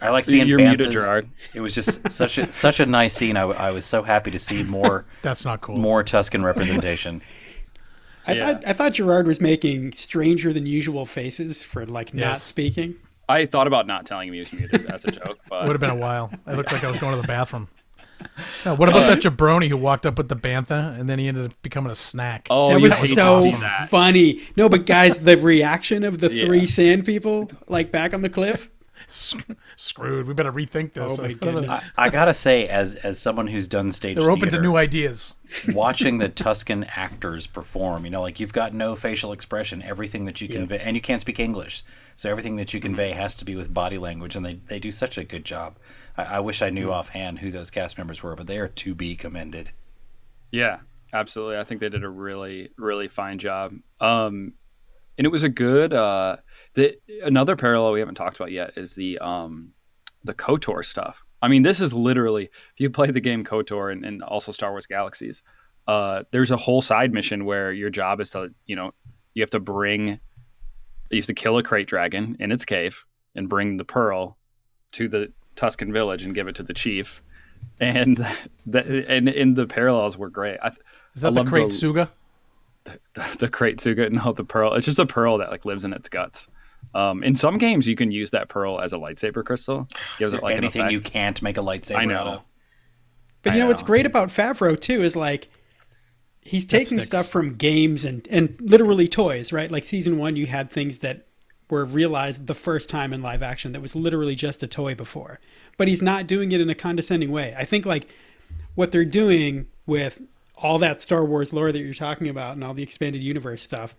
[SPEAKER 3] I like seeing
[SPEAKER 2] You're
[SPEAKER 3] banthas.
[SPEAKER 2] muted, Gerard.
[SPEAKER 3] It was just such a such a nice scene. I was so happy to see more
[SPEAKER 1] That's not cool.
[SPEAKER 3] more Tusken representation.
[SPEAKER 4] I
[SPEAKER 2] Yeah.
[SPEAKER 4] thought I thought Gerard was making stranger than usual faces for like not speaking.
[SPEAKER 2] I thought about not telling him he was muted as a joke, but
[SPEAKER 1] Would have been a while. I looked like I was going to the bathroom. Now, what about that uh, jabroni who walked up with the bantha and then he ended up becoming a snack?
[SPEAKER 2] oh,
[SPEAKER 4] that was so
[SPEAKER 2] see
[SPEAKER 4] funny. No, but guys, the reaction of the
[SPEAKER 2] Yeah.
[SPEAKER 4] three sand people, like back on the cliff,
[SPEAKER 1] Sc- Screwed. We better rethink this.
[SPEAKER 4] Oh, my
[SPEAKER 1] I
[SPEAKER 4] goodness.
[SPEAKER 3] I, I gotta say, as as someone who's done stage
[SPEAKER 1] They're open to new ideas.
[SPEAKER 3] watching the Tusken actors perform, you know, like you've got no facial expression. Everything that you convey, and you can't speak English, so everything that you convey has to be with body language, and they, they do such a good job. I, I wish I knew offhand who those cast members were, but they are to be commended.
[SPEAKER 2] Yeah, absolutely. I think they did a really, really fine job. Um, and it was a good. Uh, the another parallel we haven't talked about yet is the um, the Kotor stuff. I mean, this is literally if you play the game Kotor and, and also Star Wars Galaxies, uh, there's a whole side mission where your job is to, you know, you have to bring, you have to kill a krayt dragon in its cave and bring the pearl to the Tusken village and give it to the chief. And that and in the parallels were great. I,
[SPEAKER 1] Is that
[SPEAKER 2] I
[SPEAKER 1] the Crate
[SPEAKER 2] the-
[SPEAKER 1] Suga?
[SPEAKER 2] the, the crate suga no the pearl it's just a pearl that like lives in its guts um, in some games you can use that pearl as a lightsaber crystal gives
[SPEAKER 3] Is there
[SPEAKER 2] it like an
[SPEAKER 3] anything you can't make a lightsaber
[SPEAKER 2] I
[SPEAKER 3] out
[SPEAKER 2] know
[SPEAKER 3] of?
[SPEAKER 4] But
[SPEAKER 2] I
[SPEAKER 4] you know what's great about Favreau too is like he's taking stuff from games and and literally toys, right? Like season one, you had things that were realized the first time in live action that was literally just a toy before. But he's not doing it in a condescending way. I think like what they're doing with all that Star Wars lore that you're talking about and all the expanded universe stuff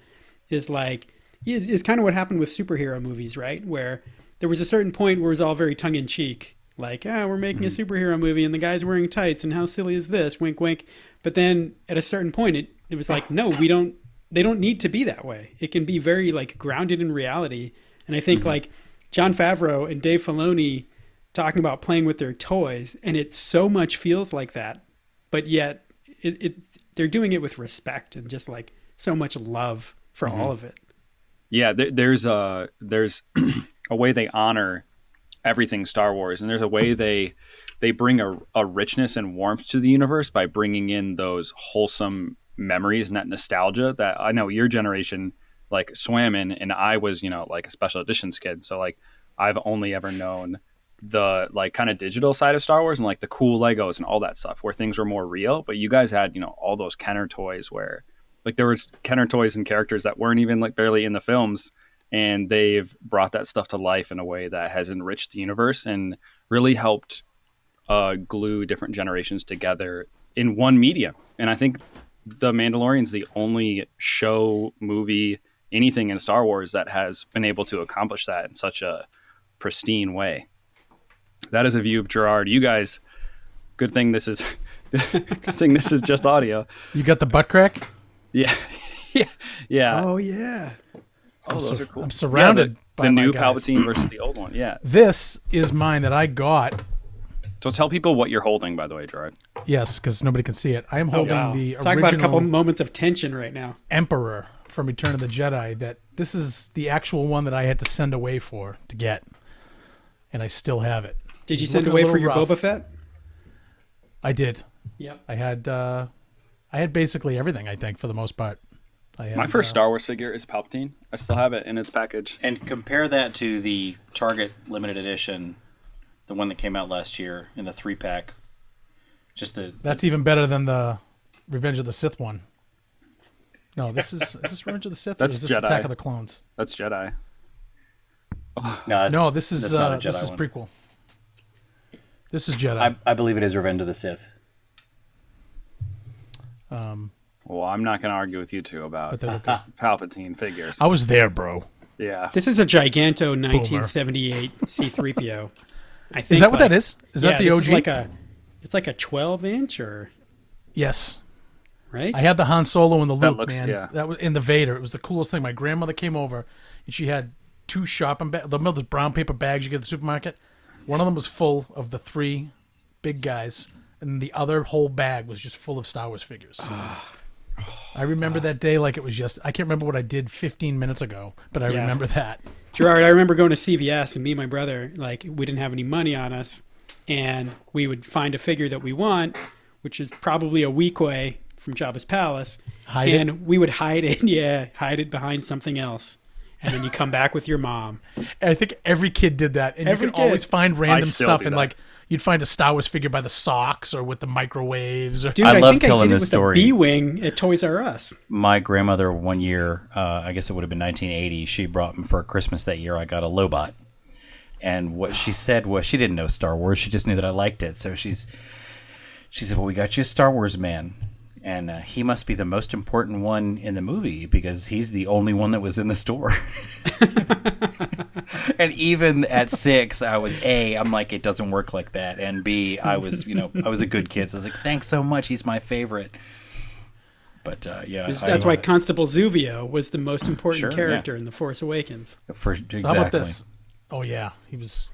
[SPEAKER 4] is like is, is kind of what happened with superhero movies, right? Where there was a certain point where it was all very tongue in cheek, like, ah, we're making a mm-hmm. superhero movie and the guy's wearing tights and how silly is this? Wink, wink. But then at a certain point, it, it was like, no, we don't. They don't need to be that way. It can be very like grounded in reality. And I think mm-hmm. like Jon Favreau and Dave Filoni talking about playing with their toys, and it so much feels like that, but yet it, it's they're doing it with respect and just like so much love for mm-hmm. all of it.
[SPEAKER 2] Yeah there, there's a there's a way they honor everything star wars and there's a way they they bring a, a richness and warmth to the universe by bringing in those wholesome memories and that nostalgia that i know your generation like swam in and i was you know like a special editions kid so like i've only ever known the like kind of digital side of Star Wars and like the cool Legos and all that stuff where things were more real. But you guys had, you know, all those Kenner toys where like there was Kenner toys and characters that weren't even like barely in the films. And they've brought that stuff to life in a way that has enriched the universe and really helped uh, glue different generations together in one medium. And I think The Mandalorian's the only show, movie, anything in Star Wars that has been able to accomplish that in such a pristine way that is a view of Gerard. You guys, good thing this is good thing this is just audio.
[SPEAKER 1] You got the butt crack?
[SPEAKER 2] Yeah, yeah, yeah.
[SPEAKER 4] Oh yeah.
[SPEAKER 2] Oh, those are cool.
[SPEAKER 1] I'm surrounded
[SPEAKER 2] yeah, the,
[SPEAKER 1] by
[SPEAKER 2] the new
[SPEAKER 1] guys.
[SPEAKER 2] Palpatine versus the old one. Yeah.
[SPEAKER 1] This is mine that I got.
[SPEAKER 2] So tell people what you're holding, by the way, Gerard.
[SPEAKER 1] Yes, because nobody can see it. I am
[SPEAKER 4] Oh,
[SPEAKER 1] holding
[SPEAKER 4] wow.
[SPEAKER 1] the
[SPEAKER 4] Talk
[SPEAKER 1] original
[SPEAKER 4] about a couple moments of tension right now.
[SPEAKER 1] Emperor from Return of the Jedi. That this is the actual one that I had to send away for to get, and I still have it.
[SPEAKER 4] Did you send
[SPEAKER 1] looking
[SPEAKER 4] away for your
[SPEAKER 1] rough.
[SPEAKER 4] Boba Fett?
[SPEAKER 1] I did.
[SPEAKER 4] Yep.
[SPEAKER 1] I had. uh I had basically everything. I think for the most part. I had,
[SPEAKER 2] My first
[SPEAKER 1] uh,
[SPEAKER 2] Star Wars figure is Palpatine. I still have it in its package.
[SPEAKER 3] And compare that to the Target limited edition, the one that came out last year in the three pack. Just the
[SPEAKER 1] That's even better than the Revenge of the Sith one. No, this is is this Revenge of the Sith?
[SPEAKER 2] That's
[SPEAKER 1] or is this
[SPEAKER 2] Jedi.
[SPEAKER 1] Attack of the Clones?
[SPEAKER 2] That's Jedi.
[SPEAKER 3] no,
[SPEAKER 1] No, this is
[SPEAKER 3] That's not a
[SPEAKER 1] uh, this is
[SPEAKER 3] one.
[SPEAKER 1] prequel. This is Jedi.
[SPEAKER 3] I, I believe it is Revenge of the Sith.
[SPEAKER 1] Um,
[SPEAKER 2] Well, I'm not going to argue with you two about
[SPEAKER 1] but.
[SPEAKER 2] Palpatine figures.
[SPEAKER 1] I was there, bro.
[SPEAKER 2] Yeah.
[SPEAKER 4] This is a Giganto 1978 C3PO. I think
[SPEAKER 1] Is that what
[SPEAKER 4] like-
[SPEAKER 1] that is? Is
[SPEAKER 4] yeah,
[SPEAKER 1] that the OG?
[SPEAKER 4] like a, it's like a 12 inch or
[SPEAKER 1] yes.
[SPEAKER 4] right.
[SPEAKER 1] I had the Han Solo and the
[SPEAKER 2] That
[SPEAKER 1] Luke,
[SPEAKER 2] looks-
[SPEAKER 1] man.
[SPEAKER 2] yeah.
[SPEAKER 1] That was in the Vader. It was the coolest thing. My grandmother came over, and she had two shopping bags. The those brown paper bags you get at the supermarket. One of them was full of the three big guys, and the other whole bag was just full of Star Wars figures. Ah. I remember that day like it was just. I can't remember what I did 15 minutes ago, but I
[SPEAKER 4] Yeah.
[SPEAKER 1] remember that.
[SPEAKER 4] Gerard, I remember going to CVS and me and my brother, like, we didn't have any money on us, and we would find a figure that we want, which is probably a Weequay from Jabba's palace,
[SPEAKER 1] Hide
[SPEAKER 4] and
[SPEAKER 1] it.
[SPEAKER 4] we would hide it, yeah, hide it behind something else, and then you come back with your mom.
[SPEAKER 1] And I think every kid did that, and
[SPEAKER 4] Every
[SPEAKER 1] you could always find random
[SPEAKER 2] still
[SPEAKER 1] stuff,
[SPEAKER 2] do
[SPEAKER 1] and
[SPEAKER 2] that.
[SPEAKER 1] like you'd find a Star Wars figure by the socks or with the microwaves. Or,
[SPEAKER 4] Dude,
[SPEAKER 3] I
[SPEAKER 4] I,
[SPEAKER 3] love
[SPEAKER 4] think I
[SPEAKER 3] telling
[SPEAKER 4] did it
[SPEAKER 3] this
[SPEAKER 4] with
[SPEAKER 3] story.
[SPEAKER 4] B wing at Toys R Us.
[SPEAKER 3] My grandmother one year, uh, I guess it would have been 1980. She brought me for Christmas that year. I got a Lobot, And what she said was she didn't know Star Wars. She just knew that I liked it. So she's she said, "Well, we got you a Star Wars man." And uh, he must be the most important one in the movie because he's the only one that was in the store. and even at six, I was A, I'm like, it doesn't work like that. And B, I was, you know, I was a good kid. So I was like, thanks so much. He's my favorite. But uh, yeah,
[SPEAKER 4] That's
[SPEAKER 3] I,
[SPEAKER 4] why Constable Zuvio was the most important
[SPEAKER 3] Sure,
[SPEAKER 4] character in The Force Awakens.
[SPEAKER 3] For exactly.
[SPEAKER 1] So how about this? Oh yeah, he was.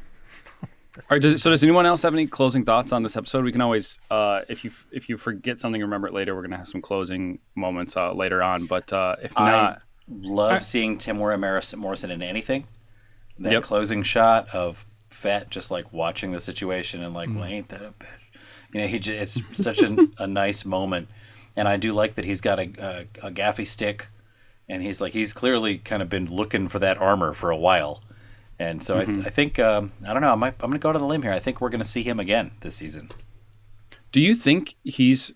[SPEAKER 2] All right, does, so does anyone else have any closing thoughts on this episode? We can always, uh, if you if you forget something, remember it later. We're gonna have some closing moments uh, later on. But uh, if
[SPEAKER 3] I
[SPEAKER 2] not,
[SPEAKER 3] love seeing Temuera Morrison, Morrison in anything. That
[SPEAKER 2] Yep.
[SPEAKER 3] closing shot of Fett just like watching the situation and like, well, ain't that a bitch? You know, he j- it's such a, a nice moment, and I do like that he's got a, a, a gaffi stick, and he's like he's clearly kind of been looking for that armor for a while, and so I, th- I think um, I don't know I might, I'm gonna go out on a limb here. I think we're gonna see him again this season.
[SPEAKER 2] do you think he's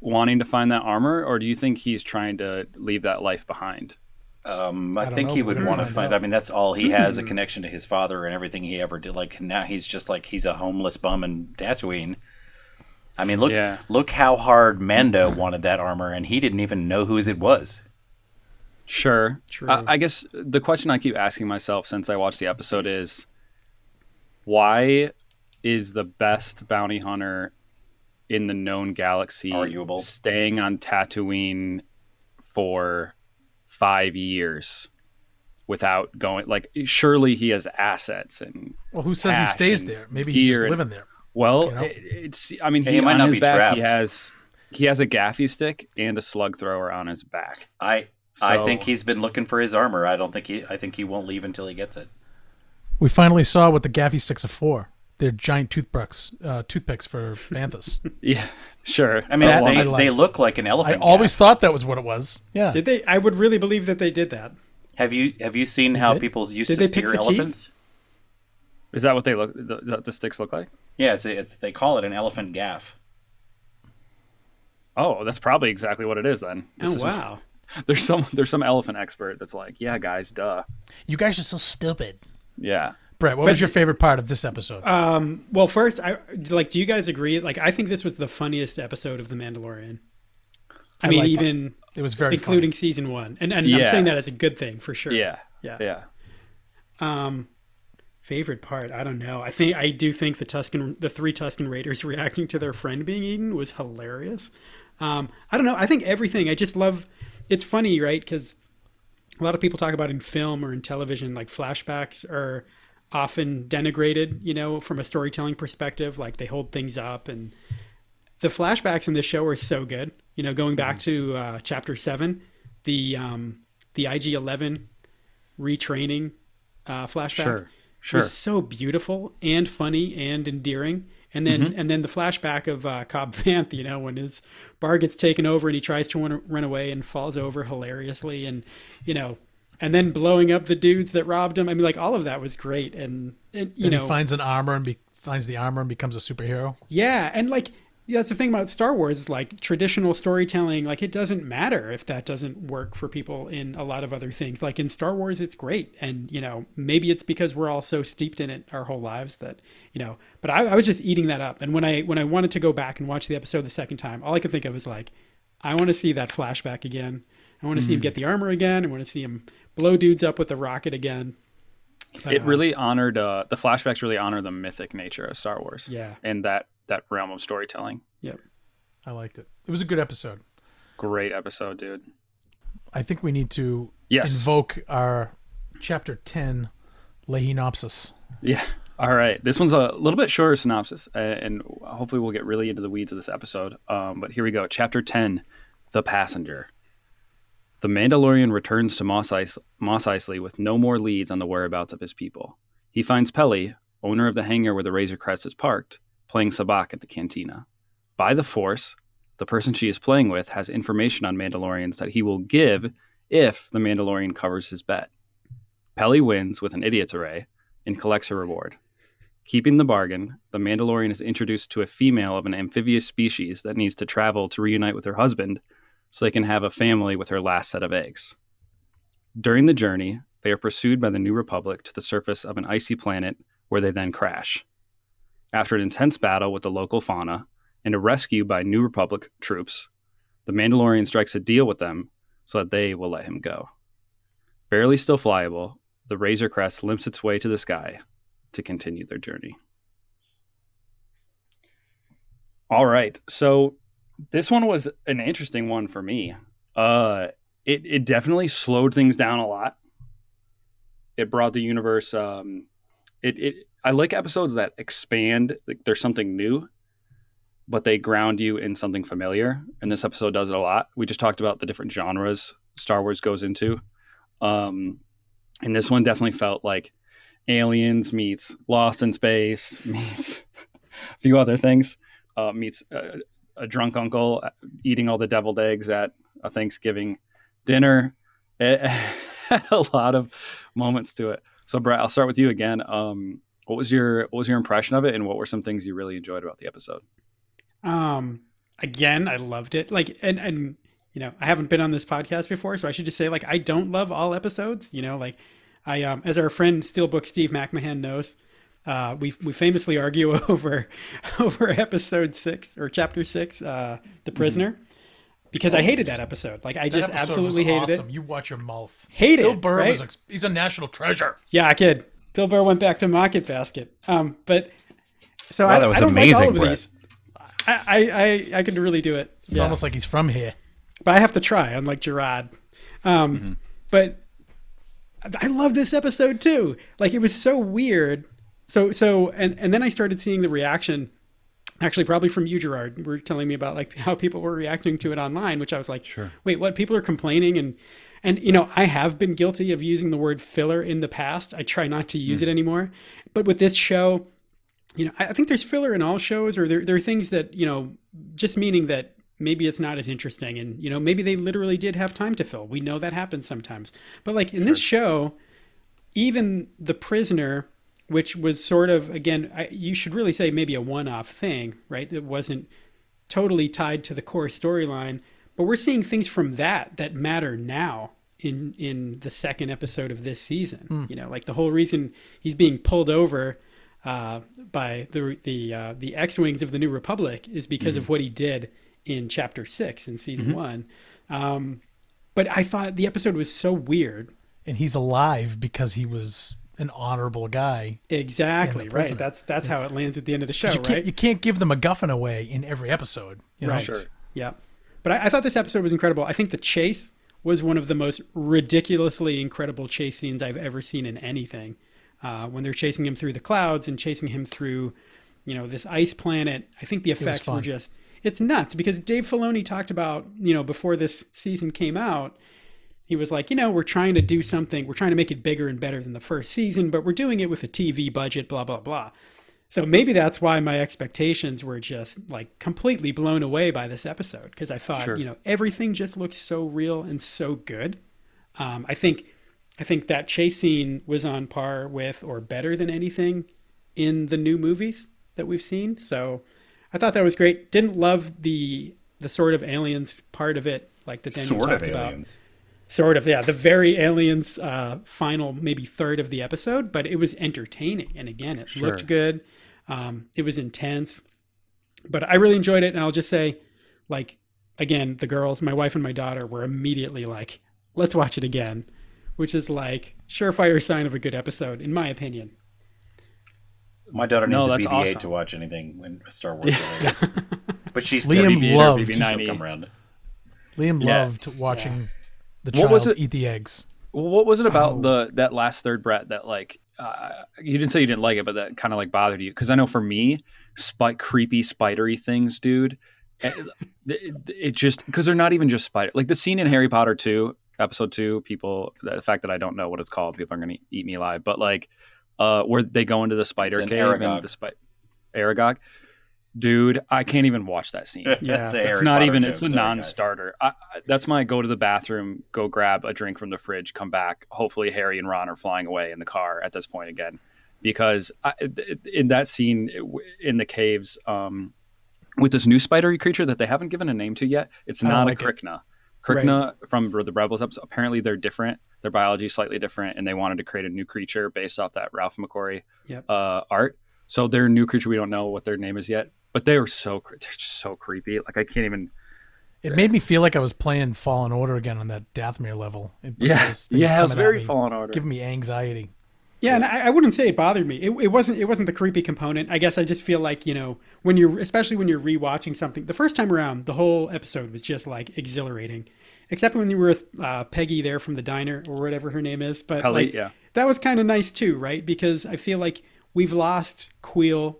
[SPEAKER 2] wanting to find that armor, or do you think he's trying to leave that life behind?
[SPEAKER 3] Um, I,
[SPEAKER 1] don't
[SPEAKER 3] think
[SPEAKER 1] know,
[SPEAKER 3] he would
[SPEAKER 1] we're
[SPEAKER 3] want to
[SPEAKER 1] find
[SPEAKER 3] find.
[SPEAKER 1] out.
[SPEAKER 3] I mean, that's all he has a connection to his father and everything he ever did. Like now, he's just like he's a homeless bum in Tatooine. I mean, look,
[SPEAKER 2] Yeah.
[SPEAKER 3] look how hard Mando wanted that armor, and he didn't even know whose it was.
[SPEAKER 2] Sure.
[SPEAKER 4] True.
[SPEAKER 2] I, I guess the question I keep asking myself since I watched the episode is why is the best bounty hunter in the known galaxy
[SPEAKER 3] Arguable.
[SPEAKER 2] staying on Tatooine for five years without going? Like, surely he has assets and
[SPEAKER 1] Well, who says he stays there? Maybe he's just living there.
[SPEAKER 2] Well,
[SPEAKER 1] You know?
[SPEAKER 2] it, it's. I mean,
[SPEAKER 3] Yeah,
[SPEAKER 2] he,
[SPEAKER 3] he might
[SPEAKER 2] on
[SPEAKER 3] not
[SPEAKER 2] his
[SPEAKER 3] be
[SPEAKER 2] back, he has he has a gaffi stick and a slug thrower on his back.
[SPEAKER 3] I I think he's been looking for his armor. I don't think he. I think he won't leave until he gets it.
[SPEAKER 1] We finally saw what the gaffi sticks are for. They're giant toothpicks, uh, toothpicks for banthas.
[SPEAKER 2] Yeah, sure.
[SPEAKER 3] I mean,
[SPEAKER 1] That
[SPEAKER 3] they,
[SPEAKER 1] I
[SPEAKER 3] they look like an elephant.
[SPEAKER 1] I
[SPEAKER 3] elephant.
[SPEAKER 1] always thought that was what it was. Yeah.
[SPEAKER 4] Did they? I would really believe that they did that.
[SPEAKER 3] Have you have you seen how
[SPEAKER 1] did?
[SPEAKER 3] people used
[SPEAKER 4] Did
[SPEAKER 3] to
[SPEAKER 4] they
[SPEAKER 3] steer
[SPEAKER 4] the teeth?
[SPEAKER 3] elephants?
[SPEAKER 2] Is that what they look? The, the, the sticks look like?
[SPEAKER 3] Yes, it's they call it an elephant gaff.
[SPEAKER 2] Oh, that's probably exactly what it is then. This
[SPEAKER 4] Oh
[SPEAKER 2] is-
[SPEAKER 4] wow!
[SPEAKER 2] There's some there's some elephant expert that's like, yeah, guys, duh.
[SPEAKER 1] you guys are so stupid.
[SPEAKER 2] Yeah.
[SPEAKER 1] Brett, what was your favorite part of this episode?
[SPEAKER 4] Um, well, first, I like. Do you guys agree? Like, I think this was the funniest episode of The Mandalorian. I,
[SPEAKER 1] I
[SPEAKER 4] mean,
[SPEAKER 1] liked it.
[SPEAKER 4] even
[SPEAKER 1] it was very
[SPEAKER 4] including season one, and and I'm saying that as a good thing for sure.
[SPEAKER 2] Yeah.
[SPEAKER 4] Yeah.
[SPEAKER 2] Yeah.
[SPEAKER 4] Um, favorite part? I don't know. I think I do think the Tusken, the three Tusken Raiders reacting to their friend being eaten was hilarious. Um, I don't know. I think everything. I just love. It's funny, right? Because a lot of people talk about in film or in television, like flashbacks are often denigrated. You know, from a storytelling perspective, like they hold things up, and the flashbacks in this show are so good. You know, going back to uh, chapter seven, the um, the IG Eleven retraining uh, flashback
[SPEAKER 2] Sure. Sure.
[SPEAKER 4] was so beautiful and funny and endearing. And then
[SPEAKER 2] Mm-hmm.
[SPEAKER 4] and then the flashback of uh, Cobb Vanth, you know, when his bar gets taken over and he tries to run, run away and falls over hilariously, and you know, and then blowing up the dudes that robbed him. I mean, like all of that was great, and, and you
[SPEAKER 1] And
[SPEAKER 4] know,
[SPEAKER 1] he finds an armor and be, finds the armor and becomes a superhero.
[SPEAKER 4] yeah, and like yeah, that's the thing about Star Wars is like traditional storytelling. Like it doesn't matter if that doesn't work for people in a lot of other things. Like in Star Wars, it's great, and you know maybe it's because we're all so steeped in it our whole lives that you know. But I, I was just eating that up, and when I when I wanted to go back and watch the episode the second time, all I could think of was like, I want to see that flashback again. I want to see him get the armor again. I want to see him blow dudes up with the rocket again. But,
[SPEAKER 2] it
[SPEAKER 4] uh,
[SPEAKER 2] really honored uh, the flashbacks. Really honor the mythic nature of Star Wars.
[SPEAKER 4] Yeah.
[SPEAKER 2] And that that realm of storytelling.
[SPEAKER 4] Yep.
[SPEAKER 1] I liked it. It was a good episode.
[SPEAKER 2] Great episode, dude.
[SPEAKER 1] I think we need to
[SPEAKER 2] Yes.
[SPEAKER 1] invoke our chapter 10 Lehinopsis.
[SPEAKER 2] Yeah. All right. This one's a little bit shorter synopsis, and hopefully we'll get really into the weeds of this episode. Um, but here we go. Chapter 10 The Passenger. The Mandalorian returns to Mos, Eis- Mos Eisley with no more leads on the whereabouts of his people. He finds Peli, owner of the hangar where the Razor Crest is parked, playing sabacc at the cantina. By the Force, the person she is playing with has information on Mandalorians that he will give if the Mandalorian covers his bet. Peli wins with an idiot's array and collects her reward. Keeping the bargain, the Mandalorian is introduced to a female of an amphibious species that needs to travel to reunite with her husband so they can have a family with her last set of eggs. During the journey, they are pursued by the New Republic to the surface of an icy planet where they then crash. After an intense battle with the local fauna and a rescue by New Republic troops, the Mandalorian strikes a deal with them so that they will let him go. Barely still flyable, the Razor Crest limps its way to the sky to continue their journey. All right. So this one was an interesting one for me. Uh it it definitely slowed things down a lot. It brought the universe um it it I like episodes that expand like there's something new but they ground you in something familiar and this episode does it a lot. We just talked about the different genres Star Wars goes into. Um and this one definitely felt like aliens meets lost in space meets a few other things uh, meets uh, a drunk uncle eating all the deviled eggs at a Thanksgiving dinner. It had a lot of moments to it. So, Brett, I'll start with you again. Um, what was your what was your impression of it, and what were some things you really enjoyed about the episode?
[SPEAKER 4] Um, again, I loved it. Like, and and you know, I haven't been on this podcast before, so I should just say, like, I don't love all episodes. You know, like, I um, as our friend Steelbook Steve McMahon knows, uh, we we famously argue over over episode six or chapter six, uh, the prisoner, because I hated that episode. Like I
[SPEAKER 1] That
[SPEAKER 4] just absolutely
[SPEAKER 1] was
[SPEAKER 4] hated
[SPEAKER 1] awesome.
[SPEAKER 4] it.
[SPEAKER 1] You watch your mouth.
[SPEAKER 4] Hate
[SPEAKER 1] Bill
[SPEAKER 4] it,
[SPEAKER 1] Burr
[SPEAKER 4] right?
[SPEAKER 1] was a, he's a national treasure.
[SPEAKER 4] Yeah, I kid. Bill Burr went back to Market Basket. Um, but so
[SPEAKER 3] Wow,
[SPEAKER 4] I,
[SPEAKER 3] that was
[SPEAKER 4] I don't
[SPEAKER 3] amazing,
[SPEAKER 4] like all of
[SPEAKER 3] Brett.
[SPEAKER 4] these. I, I I I could really do it.
[SPEAKER 1] It's almost like he's from here.
[SPEAKER 4] but I have to try, unlike Gerard. Um, But I love this episode too. Like it was so weird. So so and and then I started seeing the reaction. Actually, probably from you, Gerard, were telling me about like how people were reacting to it online, which I was like,
[SPEAKER 2] Sure.
[SPEAKER 4] wait, what? People are complaining and and you know I have been guilty of using the word filler in the past. I try not to use hmm. it anymore. But with this show, you know, I think there's filler in all shows, or there, there are things that, you know, just meaning that maybe it's not as interesting. And, you know, maybe they literally did have time to fill. We know that happens sometimes. But like in this show, even The Prisoner, which was sort of, again, I, you should really say maybe a one off thing, right? That wasn't totally tied to the core storyline. But we're seeing things from that that matter now in in the second episode of this season. You know, like the whole reason he's being pulled over uh, by the the uh, the X wings of the New Republic is because of what he did in Chapter Six in season one. Um, but I thought the episode was so weird.
[SPEAKER 1] And he's alive because he was an honorable guy.
[SPEAKER 4] Exactly right.
[SPEAKER 1] prisoner.
[SPEAKER 4] That's that's how it lands at the end of the show,
[SPEAKER 1] you, can't,
[SPEAKER 4] right?
[SPEAKER 1] you can't give the MacGuffin away in every episode. You know?
[SPEAKER 4] Right.
[SPEAKER 2] Sure.
[SPEAKER 4] Yeah. But I, I thought this episode was incredible. I think the chase was one of the most ridiculously incredible chase scenes I've ever seen in anything. Uh, when they're chasing him through the clouds and chasing him through, you know, this ice planet, I think the effects were just it's nuts because Dave Filoni talked about, you know, before this season came out, he was like, you know, we're trying to do something, we're trying to make it bigger and better than the first season, but we're doing it with a TV budget, blah blah blah. So maybe that's why my expectations were just like completely blown away by this episode because I thought,
[SPEAKER 2] Sure.
[SPEAKER 4] you know, everything just looks so real and so good. Um, I think, I think that chase scene was on par with or better than anything in the new movies that we've seen. So I thought that was great. Didn't love the the sort of aliens part of it, like that Daniel
[SPEAKER 3] Sort of
[SPEAKER 4] talked about
[SPEAKER 3] aliens.
[SPEAKER 4] Sort of yeah the very aliens uh final maybe third of the episode but it was entertaining and again it
[SPEAKER 2] Sure.
[SPEAKER 4] looked good um it was intense but i really enjoyed it and i'll just say like again the girls my wife and my daughter were immediately like let's watch it again which is like surefire sign of a good episode in my opinion
[SPEAKER 3] My daughter
[SPEAKER 2] No,
[SPEAKER 3] needs a
[SPEAKER 2] that's
[SPEAKER 3] BB-8
[SPEAKER 2] awesome.
[SPEAKER 3] to watch anything when Star Wars related. but she's
[SPEAKER 1] Liam
[SPEAKER 2] BB-8 or
[SPEAKER 1] loved-
[SPEAKER 2] BB-9.
[SPEAKER 3] Come around.
[SPEAKER 1] Liam
[SPEAKER 2] Yeah.
[SPEAKER 1] loved watching the
[SPEAKER 2] What was it-
[SPEAKER 1] eat the eggs.
[SPEAKER 2] Well, what was it about
[SPEAKER 4] Oh.
[SPEAKER 2] the that last third Brett that like uh, you didn't say you didn't like it, but that kind of like bothered you? Because I know for me, spike creepy spidery things, dude. It, it, it just because they're not even just spider. Like the scene in Harry Potter two, episode two. People, the fact that I don't know what it's called, people are gonna eat me alive. But like, uh, where they go into the spider
[SPEAKER 3] It's
[SPEAKER 2] cave
[SPEAKER 3] Aragog.
[SPEAKER 2] and the spider, Aragog. Dude, I can't even watch that scene.
[SPEAKER 4] Yeah.
[SPEAKER 3] That's a
[SPEAKER 2] It's
[SPEAKER 3] Harry
[SPEAKER 2] not
[SPEAKER 3] Potter
[SPEAKER 2] even.
[SPEAKER 3] joke.
[SPEAKER 2] It's a
[SPEAKER 3] Sorry,
[SPEAKER 2] non-starter. I, I, that's my go to the bathroom, go grab a drink from the fridge, come back. Hopefully, Harry and Ron are flying away in the car at this point again, because I, in that scene in the caves, um, with this new spidery creature that they haven't given a name to yet, it's
[SPEAKER 1] don't like
[SPEAKER 2] a
[SPEAKER 1] it.
[SPEAKER 2] Krykna. Krykna from the Rebels episode. Apparently, they're different their biology is slightly different, and they wanted to create a new creature based off that Ralph McQuarrie
[SPEAKER 4] Yep.
[SPEAKER 2] uh, art. So their new creature, we don't know what their name is yet, but they were so they're just so creepy. Like I can't even.
[SPEAKER 1] It made me feel like I was playing Fallen Order again on that Dathomir level. It-
[SPEAKER 2] Yeah, yeah, it was very
[SPEAKER 1] me,
[SPEAKER 2] Fallen Order.
[SPEAKER 1] Giving me anxiety.
[SPEAKER 4] Yeah, and I, I wouldn't say it bothered me. It, it wasn't. It wasn't the creepy component. I guess I just feel like you know when you're, especially when you're rewatching something. The first time around, the whole episode was just like exhilarating, except when you were with uh, Peggy there from the diner or whatever her name is. But
[SPEAKER 2] Peli,
[SPEAKER 4] like,
[SPEAKER 2] yeah.
[SPEAKER 4] that was kind of nice too, right? Because I feel like we've lost Kuiil,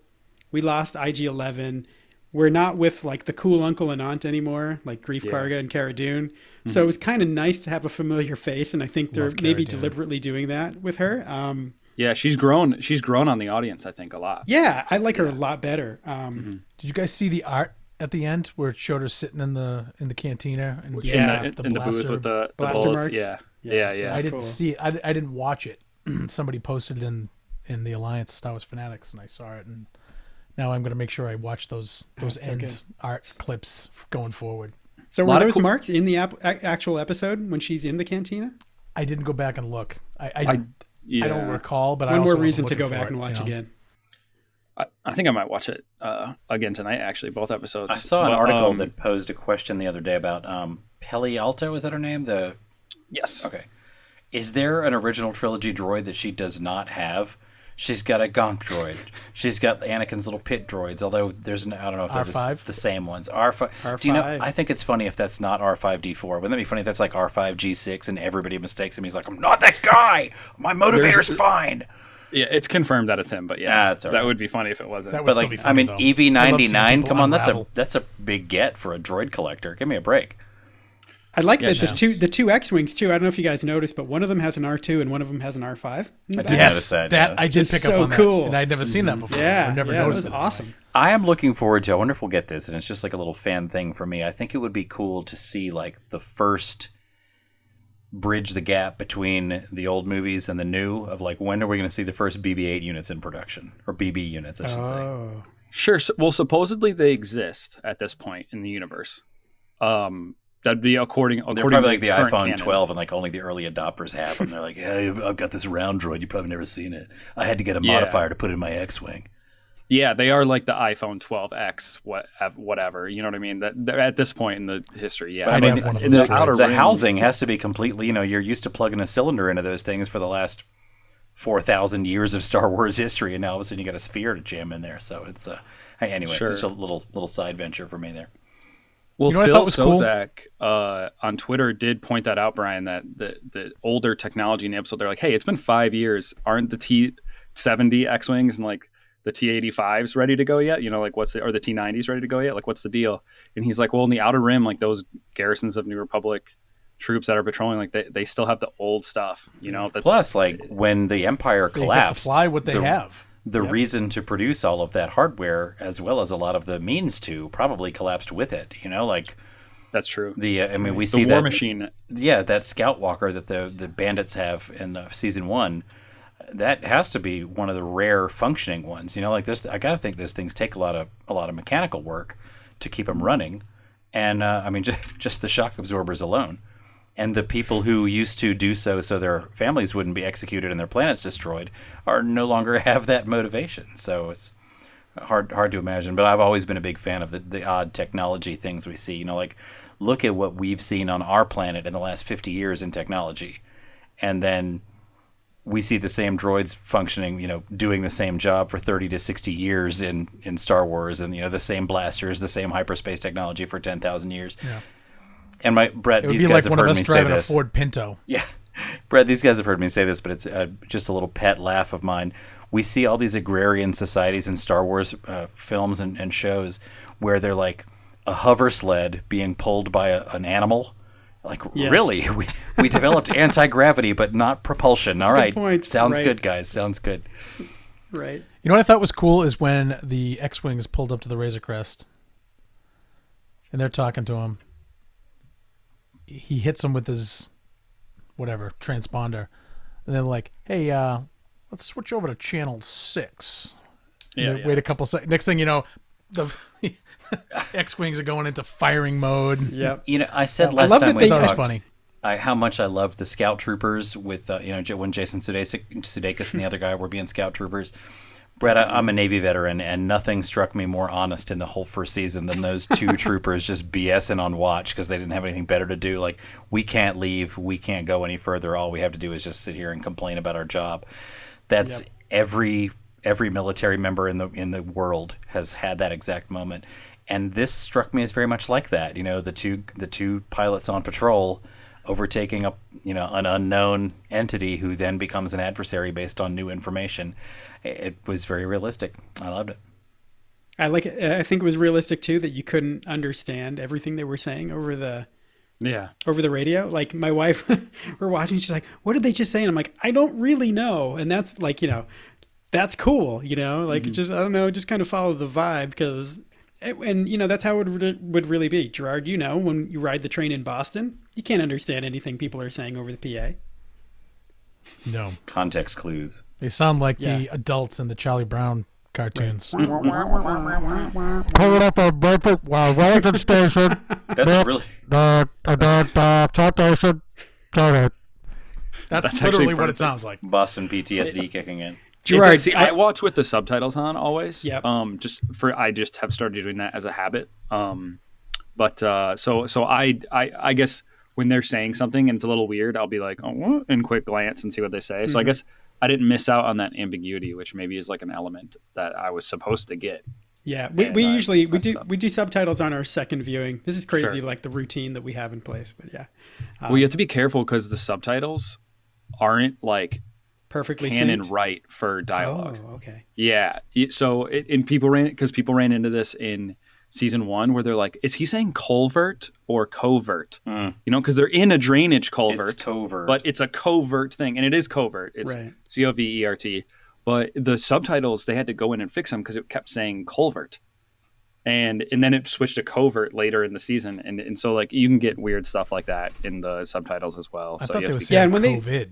[SPEAKER 4] we lost IG Eleven. We're not with like the cool uncle and aunt anymore, like Greef
[SPEAKER 2] Yeah. Mm-hmm.
[SPEAKER 4] Karga and Cara Dune. So it was kind of nice to have a familiar face, and I think they're
[SPEAKER 1] Love
[SPEAKER 4] maybe
[SPEAKER 1] Dune.
[SPEAKER 4] deliberately doing that with her. Um,
[SPEAKER 2] Yeah, she's grown. She's grown on the audience, I think, a lot.
[SPEAKER 4] yeah, I like her a lot better. Um,
[SPEAKER 1] Did you guys see the art at the end where it showed her sitting in the in the cantina and
[SPEAKER 4] Yeah,
[SPEAKER 2] in
[SPEAKER 1] getting
[SPEAKER 2] the, in the booth
[SPEAKER 1] blaster?
[SPEAKER 2] with the, the
[SPEAKER 4] blaster
[SPEAKER 2] bullets.
[SPEAKER 4] marks?
[SPEAKER 2] Yeah,
[SPEAKER 4] Yeah,
[SPEAKER 2] yeah, yeah.
[SPEAKER 1] I
[SPEAKER 4] That's
[SPEAKER 1] didn't
[SPEAKER 4] cool.
[SPEAKER 1] see it. I, I didn't watch it. Somebody posted it in in the Alliance Star Wars Fanatics, and I saw it. And now I'm going to make sure I watch those those
[SPEAKER 4] That's so
[SPEAKER 1] end
[SPEAKER 4] good.
[SPEAKER 1] art clips going forward.
[SPEAKER 4] so were
[SPEAKER 2] Lot of
[SPEAKER 4] those
[SPEAKER 2] cool-
[SPEAKER 4] marks in the ap- actual episode when she's in the cantina?
[SPEAKER 1] I didn't go back and look. I I,
[SPEAKER 2] I, yeah.
[SPEAKER 1] I don't recall, but I
[SPEAKER 4] One
[SPEAKER 1] also
[SPEAKER 4] more
[SPEAKER 1] wasn't
[SPEAKER 4] reason to go back
[SPEAKER 1] it,
[SPEAKER 4] and watch
[SPEAKER 1] you know?
[SPEAKER 4] again.
[SPEAKER 2] I, I think I might watch it uh, again tonight. Actually, both episodes.
[SPEAKER 3] I saw an
[SPEAKER 2] But,
[SPEAKER 3] article
[SPEAKER 2] um,
[SPEAKER 3] that posed a question the other day about um, Peli Alto. Is that her name? The
[SPEAKER 2] Yes.
[SPEAKER 3] okay. Is there an original trilogy droid that she does not have? She's got a Gonk droid. She's got Anakin's little pit droids. Although there's no, I don't know if they're the, the same ones. R five. Do you know? I think it's funny if that's not R five D four. Wouldn't that be funny if that's like R five G six and everybody mistakes him? He's like, I'm not that guy. My motivator's
[SPEAKER 2] There's-
[SPEAKER 3] fine.
[SPEAKER 2] Yeah, it's confirmed that it's him, but yeah,
[SPEAKER 3] Ah, that's all
[SPEAKER 2] that would be funny if it wasn't.
[SPEAKER 1] That would
[SPEAKER 3] But
[SPEAKER 1] still
[SPEAKER 3] like,
[SPEAKER 1] be
[SPEAKER 3] I mean,
[SPEAKER 1] though.
[SPEAKER 3] EV
[SPEAKER 1] I love
[SPEAKER 3] ninety
[SPEAKER 1] seeing
[SPEAKER 3] nine.
[SPEAKER 1] people
[SPEAKER 3] Come on, that's a that's a big get for a droid collector. Give me a break.
[SPEAKER 4] I like that the two the two X wings too. I don't know if you guys noticed, but one of them has an R two and one of them has an R five.
[SPEAKER 3] I did
[SPEAKER 1] Yes,
[SPEAKER 3] notice that.
[SPEAKER 1] that,
[SPEAKER 3] yeah.
[SPEAKER 1] I did
[SPEAKER 4] It's
[SPEAKER 1] pick up
[SPEAKER 4] so
[SPEAKER 1] on that,
[SPEAKER 4] cool.
[SPEAKER 1] and I'd never seen that before.
[SPEAKER 4] Yeah,
[SPEAKER 1] I've never
[SPEAKER 4] yeah, that
[SPEAKER 1] noticed
[SPEAKER 4] was
[SPEAKER 1] it.
[SPEAKER 4] awesome.
[SPEAKER 3] I am looking forward to. I wonder if we'll get this, and it's just like a little fan thing for me. I think it would be cool to see like the first bridge the gap between the old movies and the new. Of like, when are we going to see the first BB-8 units in production or BB units? I should say.
[SPEAKER 4] Oh,
[SPEAKER 2] Sure. So, well, supposedly they exist at this point in the universe. Um, that'd be according.
[SPEAKER 3] They're probably
[SPEAKER 2] to
[SPEAKER 3] like the iPhone
[SPEAKER 2] canon.
[SPEAKER 3] 12, and like only the early adopters have them. They're like, "Hey, I've- I've got this round droid. You've probably never seen it. I had to get a
[SPEAKER 2] Yeah.
[SPEAKER 3] modifier to put in my X-wing."
[SPEAKER 2] Yeah, they are like the iPhone 12X, what, whatever. You know what I mean? That at this point in the history. Yeah,
[SPEAKER 3] But I
[SPEAKER 1] I'd
[SPEAKER 3] mean,
[SPEAKER 1] have one of
[SPEAKER 2] in
[SPEAKER 1] those
[SPEAKER 2] the outer
[SPEAKER 3] the housing has to be completely you know you're used to plugging a cylinder into those things for the last 4000 years of star wars history and now all of a sudden you got a sphere to jam in there so it's uh anyway
[SPEAKER 2] Sure.
[SPEAKER 3] it's a little little side venture for me there
[SPEAKER 2] Well,
[SPEAKER 1] You know what I
[SPEAKER 2] Phil
[SPEAKER 1] thought was cool?
[SPEAKER 2] Szostak uh, on Twitter did point that out, Brian, that the, the older technology in the episode, they're like, hey, it's been five years. Aren't the T 70 X Wings and like the T 85s ready to go yet? You know, like what's the, or the T 90s ready to go yet? Like, what's the deal? And he's like, well, in the Outer Rim, like those garrisons of New Republic troops that are patrolling, like they, they still have the old stuff, you know? That's
[SPEAKER 3] plus like when the empire
[SPEAKER 1] They have to
[SPEAKER 3] collapsed
[SPEAKER 1] fly what they
[SPEAKER 3] the,
[SPEAKER 1] have.
[SPEAKER 3] The reason to produce all of that hardware as well as a lot of the means to probably collapsed with it you know like
[SPEAKER 2] that's true.
[SPEAKER 3] the uh, i mean we
[SPEAKER 2] The
[SPEAKER 3] see
[SPEAKER 2] War
[SPEAKER 3] that
[SPEAKER 2] Machine.
[SPEAKER 3] yeah, that Scout Walker that the the bandits have in uh, season one, that has to be one of the rare functioning ones. You know, like this, I gotta think those things take a lot of a lot of mechanical work to keep them running, and uh, I mean just just the shock absorbers alone, and the people who used to do so so their families wouldn't be executed and their planets destroyed are no longer have that motivation. So it's hard hard to imagine. But I've always been a big fan of the, the odd technology things we see. You know, like look at what we've seen on our planet in the last fifty years in technology, and then we see the same droids functioning, you know, doing the same job for 30 to 60 years in, in Star Wars and, you know, the same blasters, the same hyperspace technology for 10,000 years.
[SPEAKER 1] Yeah.
[SPEAKER 3] And my, Brett,
[SPEAKER 1] It would
[SPEAKER 3] these
[SPEAKER 1] be
[SPEAKER 3] guys
[SPEAKER 1] like
[SPEAKER 3] have
[SPEAKER 1] one of
[SPEAKER 3] heard
[SPEAKER 1] us
[SPEAKER 3] me say
[SPEAKER 1] driving a
[SPEAKER 3] this.
[SPEAKER 1] Ford Pinto.
[SPEAKER 3] Yeah. Brett, these guys have heard me say this, but it's uh, just a little pet laugh of mine. We see all these agrarian societies in Star Wars uh, films and, and shows where they're like a hover sled being pulled by a, an animal. Like,
[SPEAKER 4] Yes.
[SPEAKER 3] really? We, we developed anti gravity, but not propulsion. All
[SPEAKER 4] good
[SPEAKER 3] right.
[SPEAKER 4] point.
[SPEAKER 3] Sounds
[SPEAKER 4] Right.
[SPEAKER 3] good, guys. Sounds good.
[SPEAKER 4] right.
[SPEAKER 1] You know what I thought was cool is when the X-wings pulled up to the Razor Crest, and they're talking to him. He hits them with his whatever transponder, and they're like, "Hey, uh, let's switch over to channel six.
[SPEAKER 2] Yeah, yeah.
[SPEAKER 1] Wait a couple seconds. Next thing you know, the X-wings are going into firing mode.
[SPEAKER 4] Yep.
[SPEAKER 3] You know, I said
[SPEAKER 4] I
[SPEAKER 3] last
[SPEAKER 4] love
[SPEAKER 3] time
[SPEAKER 4] that
[SPEAKER 3] we
[SPEAKER 4] they-
[SPEAKER 1] was
[SPEAKER 3] talked.
[SPEAKER 1] funny.
[SPEAKER 3] I, how much I loved the scout troopers with uh, you know when Jason Sudeikis, Sudeikis and the other guy were being scout troopers. Brett, I, I'm a Navy veteran, and nothing struck me more honest in the whole first season than those two troopers just BSing on watch because they didn't have anything better to do. Like, we can't leave, we can't go any further. All we have to do is just sit here and complain about our job. That's every every military member in the in the world has had that exact moment, and this struck me as very much like that. You know, the two the two pilots on patrol overtaking a you know an unknown entity who then becomes an adversary based on new information. It was very realistic. I loved it.
[SPEAKER 4] I like it. I think it was realistic too that you couldn't understand everything they were saying over the
[SPEAKER 2] Yeah.
[SPEAKER 4] over the radio. Like my wife, we're watching. She's like, "What did they just say?" And I'm like, "I don't really know." And that's like, you know, that's cool. You know, like mm-hmm. just I don't know, just kind of follow the vibe because, and you know, that's how it would, would really be. Gerard, you know, when you ride the train in Boston, you can't understand anything people are saying over the PA.
[SPEAKER 1] No,
[SPEAKER 3] Context clues.
[SPEAKER 1] they sound like
[SPEAKER 4] Yeah.
[SPEAKER 1] the adults in the Charlie Brown cartoons.
[SPEAKER 5] Coming up on Bedford, well, Wellington Station,
[SPEAKER 3] That's really
[SPEAKER 5] the, the, sorry.
[SPEAKER 1] That's,
[SPEAKER 2] That's actually
[SPEAKER 1] literally what it sounds like.
[SPEAKER 3] Boston PTSD kicking in.
[SPEAKER 4] Gerard,
[SPEAKER 2] It's, see, I,
[SPEAKER 4] I-
[SPEAKER 2] watch with the subtitles on always.
[SPEAKER 4] Yep.
[SPEAKER 2] Um, just for I just have started doing that as a habit. Um, but uh, so so I I I guess when they're saying something and it's a little weird, I'll be like, oh, what?" and quick glance and see what they say.
[SPEAKER 4] Mm-hmm.
[SPEAKER 2] So I guess I didn't miss out on that ambiguity, which maybe is like an element that I was supposed to get.
[SPEAKER 4] Yeah, we,
[SPEAKER 2] And
[SPEAKER 4] we
[SPEAKER 2] I
[SPEAKER 4] usually we do we do subtitles on our second viewing. This is crazy,
[SPEAKER 2] Sure.
[SPEAKER 4] like the routine that we have in place. But yeah,
[SPEAKER 2] well, you have to be careful because the subtitles aren't like
[SPEAKER 4] perfectly
[SPEAKER 2] canon
[SPEAKER 4] synced.
[SPEAKER 2] right for dialogue.
[SPEAKER 4] Oh, okay.
[SPEAKER 2] Yeah. So, it, and people ran because people ran into this in season one where they're like, "Is he saying culvert or covert?"
[SPEAKER 3] Mm.
[SPEAKER 2] You know, because they're in a drainage culvert,
[SPEAKER 3] It's covert.
[SPEAKER 2] but it's a covert thing, and it is covert. It's
[SPEAKER 4] Right.
[SPEAKER 2] C O V E R T. But the subtitles they had to go in and fix them because it kept saying culvert, and and then it switched to covert later in the season, and and so like you can get weird stuff like that in the subtitles as well.
[SPEAKER 1] I
[SPEAKER 2] so
[SPEAKER 1] thought
[SPEAKER 2] you
[SPEAKER 1] they
[SPEAKER 2] have
[SPEAKER 1] were
[SPEAKER 2] to be
[SPEAKER 4] Yeah,
[SPEAKER 1] saying
[SPEAKER 4] and when they-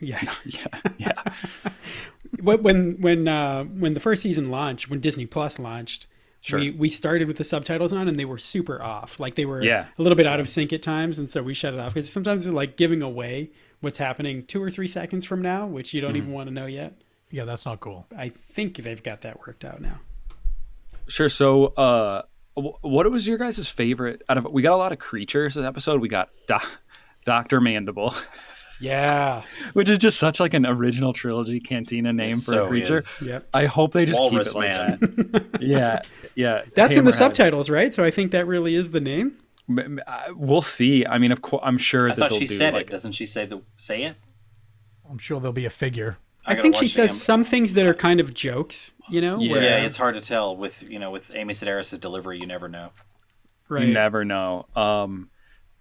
[SPEAKER 4] Yeah.
[SPEAKER 2] yeah, yeah.
[SPEAKER 4] When when when uh, when the first season launched, when Disney Plus launched,
[SPEAKER 2] Sure.
[SPEAKER 4] we we started with the subtitles on, and they were super off. Like they were
[SPEAKER 2] Yeah.
[SPEAKER 4] a little bit out of sync at times, and so we shut it off because sometimes it's like giving away what's happening two or three seconds from now, which you don't
[SPEAKER 2] Mm-hmm.
[SPEAKER 4] even want to know yet.
[SPEAKER 1] Yeah, that's not cool.
[SPEAKER 4] I think they've got that worked out now.
[SPEAKER 2] Sure. So, uh, what was your guys' favorite out of? We got a lot of creatures this episode. We got Do- Doctor Mandible,
[SPEAKER 4] Yeah.
[SPEAKER 2] which is just such like an original trilogy cantina name
[SPEAKER 3] It
[SPEAKER 2] for
[SPEAKER 3] so
[SPEAKER 2] a creature.
[SPEAKER 3] is.
[SPEAKER 4] Yep.
[SPEAKER 2] I hope they just
[SPEAKER 3] Walrus
[SPEAKER 2] keep it
[SPEAKER 3] Man.
[SPEAKER 2] like that. yeah, yeah.
[SPEAKER 4] That's in the subtitles, right? So I think that really is the name.
[SPEAKER 2] M- m- I- We'll see. I mean, of course, I'm sure
[SPEAKER 3] I
[SPEAKER 2] that
[SPEAKER 3] thought she
[SPEAKER 2] do
[SPEAKER 3] said
[SPEAKER 2] like
[SPEAKER 3] it. Doesn't she say the say it?
[SPEAKER 1] I'm sure there'll be a figure.
[SPEAKER 4] I,
[SPEAKER 3] gotta
[SPEAKER 4] think she says
[SPEAKER 3] the-
[SPEAKER 4] some things that are kind of jokes, you know?
[SPEAKER 2] Yeah.
[SPEAKER 4] where-
[SPEAKER 3] Yeah, it's hard to tell with you know with Amy Sedaris' delivery. You never know.
[SPEAKER 4] right.
[SPEAKER 2] You never know. Um,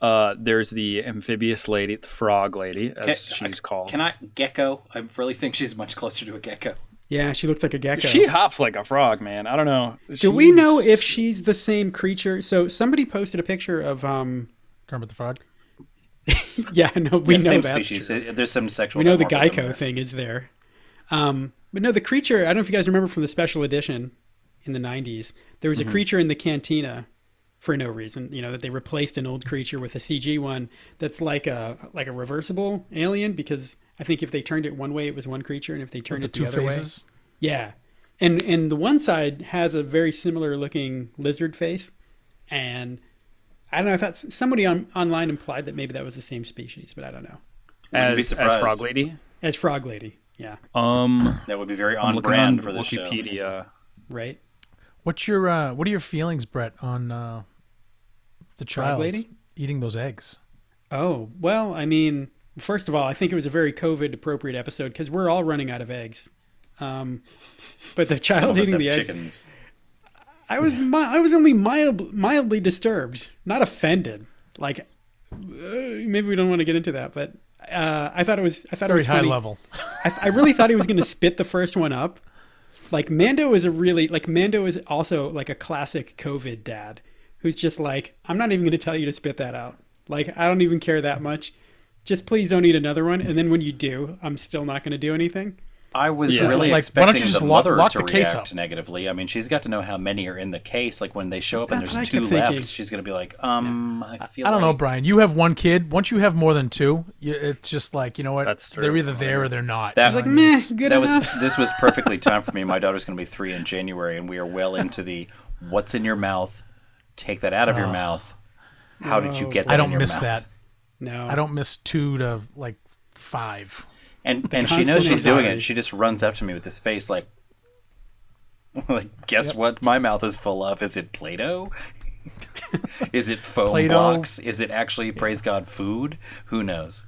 [SPEAKER 2] uh, there's the amphibious lady, the frog lady, as
[SPEAKER 3] Can-
[SPEAKER 2] she's called.
[SPEAKER 3] Can I gecko? I really think she's much closer to a gecko.
[SPEAKER 4] Yeah, she looks like a gecko.
[SPEAKER 2] She hops like a frog, man. I don't know.
[SPEAKER 4] Do we know if she's the same creature? So somebody posted a picture of um
[SPEAKER 1] Kermit the Frog.
[SPEAKER 4] yeah, no, we
[SPEAKER 3] Yeah,
[SPEAKER 4] know
[SPEAKER 3] same
[SPEAKER 4] that's
[SPEAKER 3] species.
[SPEAKER 4] true.
[SPEAKER 3] There's some sexual.
[SPEAKER 4] We know the
[SPEAKER 3] dimorphism
[SPEAKER 4] Geico
[SPEAKER 3] there.
[SPEAKER 4] thing is there. Um but no, the creature, I don't know if you guys remember from the special edition in the 90s. There was
[SPEAKER 3] Mm-hmm.
[SPEAKER 4] a creature in the cantina for no reason, you know, that they replaced an old creature with a CG one that's like a like a reversible alien because I think if they turned it one way it was one creature and if they turned
[SPEAKER 1] The
[SPEAKER 4] it the
[SPEAKER 1] two
[SPEAKER 4] other way
[SPEAKER 1] faces.
[SPEAKER 4] Yeah. And and the one side has a very similar looking lizard face. And I don't know, I thought somebody on, online implied that maybe that was the same species, but I don't know.
[SPEAKER 3] Wouldn't be
[SPEAKER 2] as, as frog lady?
[SPEAKER 4] As Frog Lady. Yeah.
[SPEAKER 2] Um,
[SPEAKER 3] That would be very
[SPEAKER 2] I'm
[SPEAKER 3] on brand
[SPEAKER 2] on
[SPEAKER 3] for the show.
[SPEAKER 2] Wikipedia.
[SPEAKER 4] Right?
[SPEAKER 1] What's your uh, what are your feelings, Brett, on uh, the child
[SPEAKER 4] lady?
[SPEAKER 1] eating those eggs?
[SPEAKER 4] Oh, well, I mean, first of all, I think it was a very COVID appropriate episode because we're all running out of eggs. Um, but the
[SPEAKER 3] Some
[SPEAKER 4] child eating
[SPEAKER 3] have
[SPEAKER 4] the eggs,
[SPEAKER 3] chickens.
[SPEAKER 4] I was mi- I was only mild, mildly disturbed, not offended. Like uh, maybe we don't want to get into that, but uh, I thought it was I thought it
[SPEAKER 1] Very
[SPEAKER 4] was
[SPEAKER 1] high
[SPEAKER 4] funny.
[SPEAKER 1] level.
[SPEAKER 4] I, I really thought he was going to spit the first one up. Like Mando is a really like Mando is also like a classic COVID dad who's just like I'm not even going to tell you to spit that out. Like I don't even care that much. Just please don't eat another one. And then when you do, I'm still not going to do anything.
[SPEAKER 3] I was
[SPEAKER 2] Yeah.
[SPEAKER 3] really
[SPEAKER 1] Like, why don't
[SPEAKER 3] expecting
[SPEAKER 1] you just
[SPEAKER 3] the
[SPEAKER 1] lock-
[SPEAKER 3] mother
[SPEAKER 1] lock
[SPEAKER 3] to
[SPEAKER 1] the case
[SPEAKER 3] react
[SPEAKER 1] up?
[SPEAKER 3] negatively. I mean, she's got to know how many are in the case. Like when they show up and there's two left,
[SPEAKER 4] thinking.
[SPEAKER 3] she's gonna be like, um, I feel.
[SPEAKER 1] I don't know, Brian. You have one kid. Once you have more than two, you, it's just like you know what?
[SPEAKER 2] That's true.
[SPEAKER 1] They're either there or they're not.
[SPEAKER 3] That-
[SPEAKER 1] You
[SPEAKER 4] Like
[SPEAKER 1] know what I mean?
[SPEAKER 4] meh, good
[SPEAKER 3] that was
[SPEAKER 4] enough.
[SPEAKER 3] this was perfectly timed for me. My daughter's going to be three in January, and we are well into the what's in your mouth. Take that out of your mouth. How did you get that?
[SPEAKER 1] I
[SPEAKER 3] in
[SPEAKER 1] don't
[SPEAKER 3] your
[SPEAKER 1] miss
[SPEAKER 3] mouth?
[SPEAKER 1] that.
[SPEAKER 4] no,
[SPEAKER 1] I don't miss two to like five.
[SPEAKER 3] And and she knows
[SPEAKER 4] constant
[SPEAKER 3] she's doing
[SPEAKER 4] anxiety.
[SPEAKER 3] it. She just runs up to me with this face like, like guess what? My mouth is full of. Is it Play-Doh? is it foam
[SPEAKER 1] Play-Doh.
[SPEAKER 3] blocks? Is it actually praise God food? Who knows?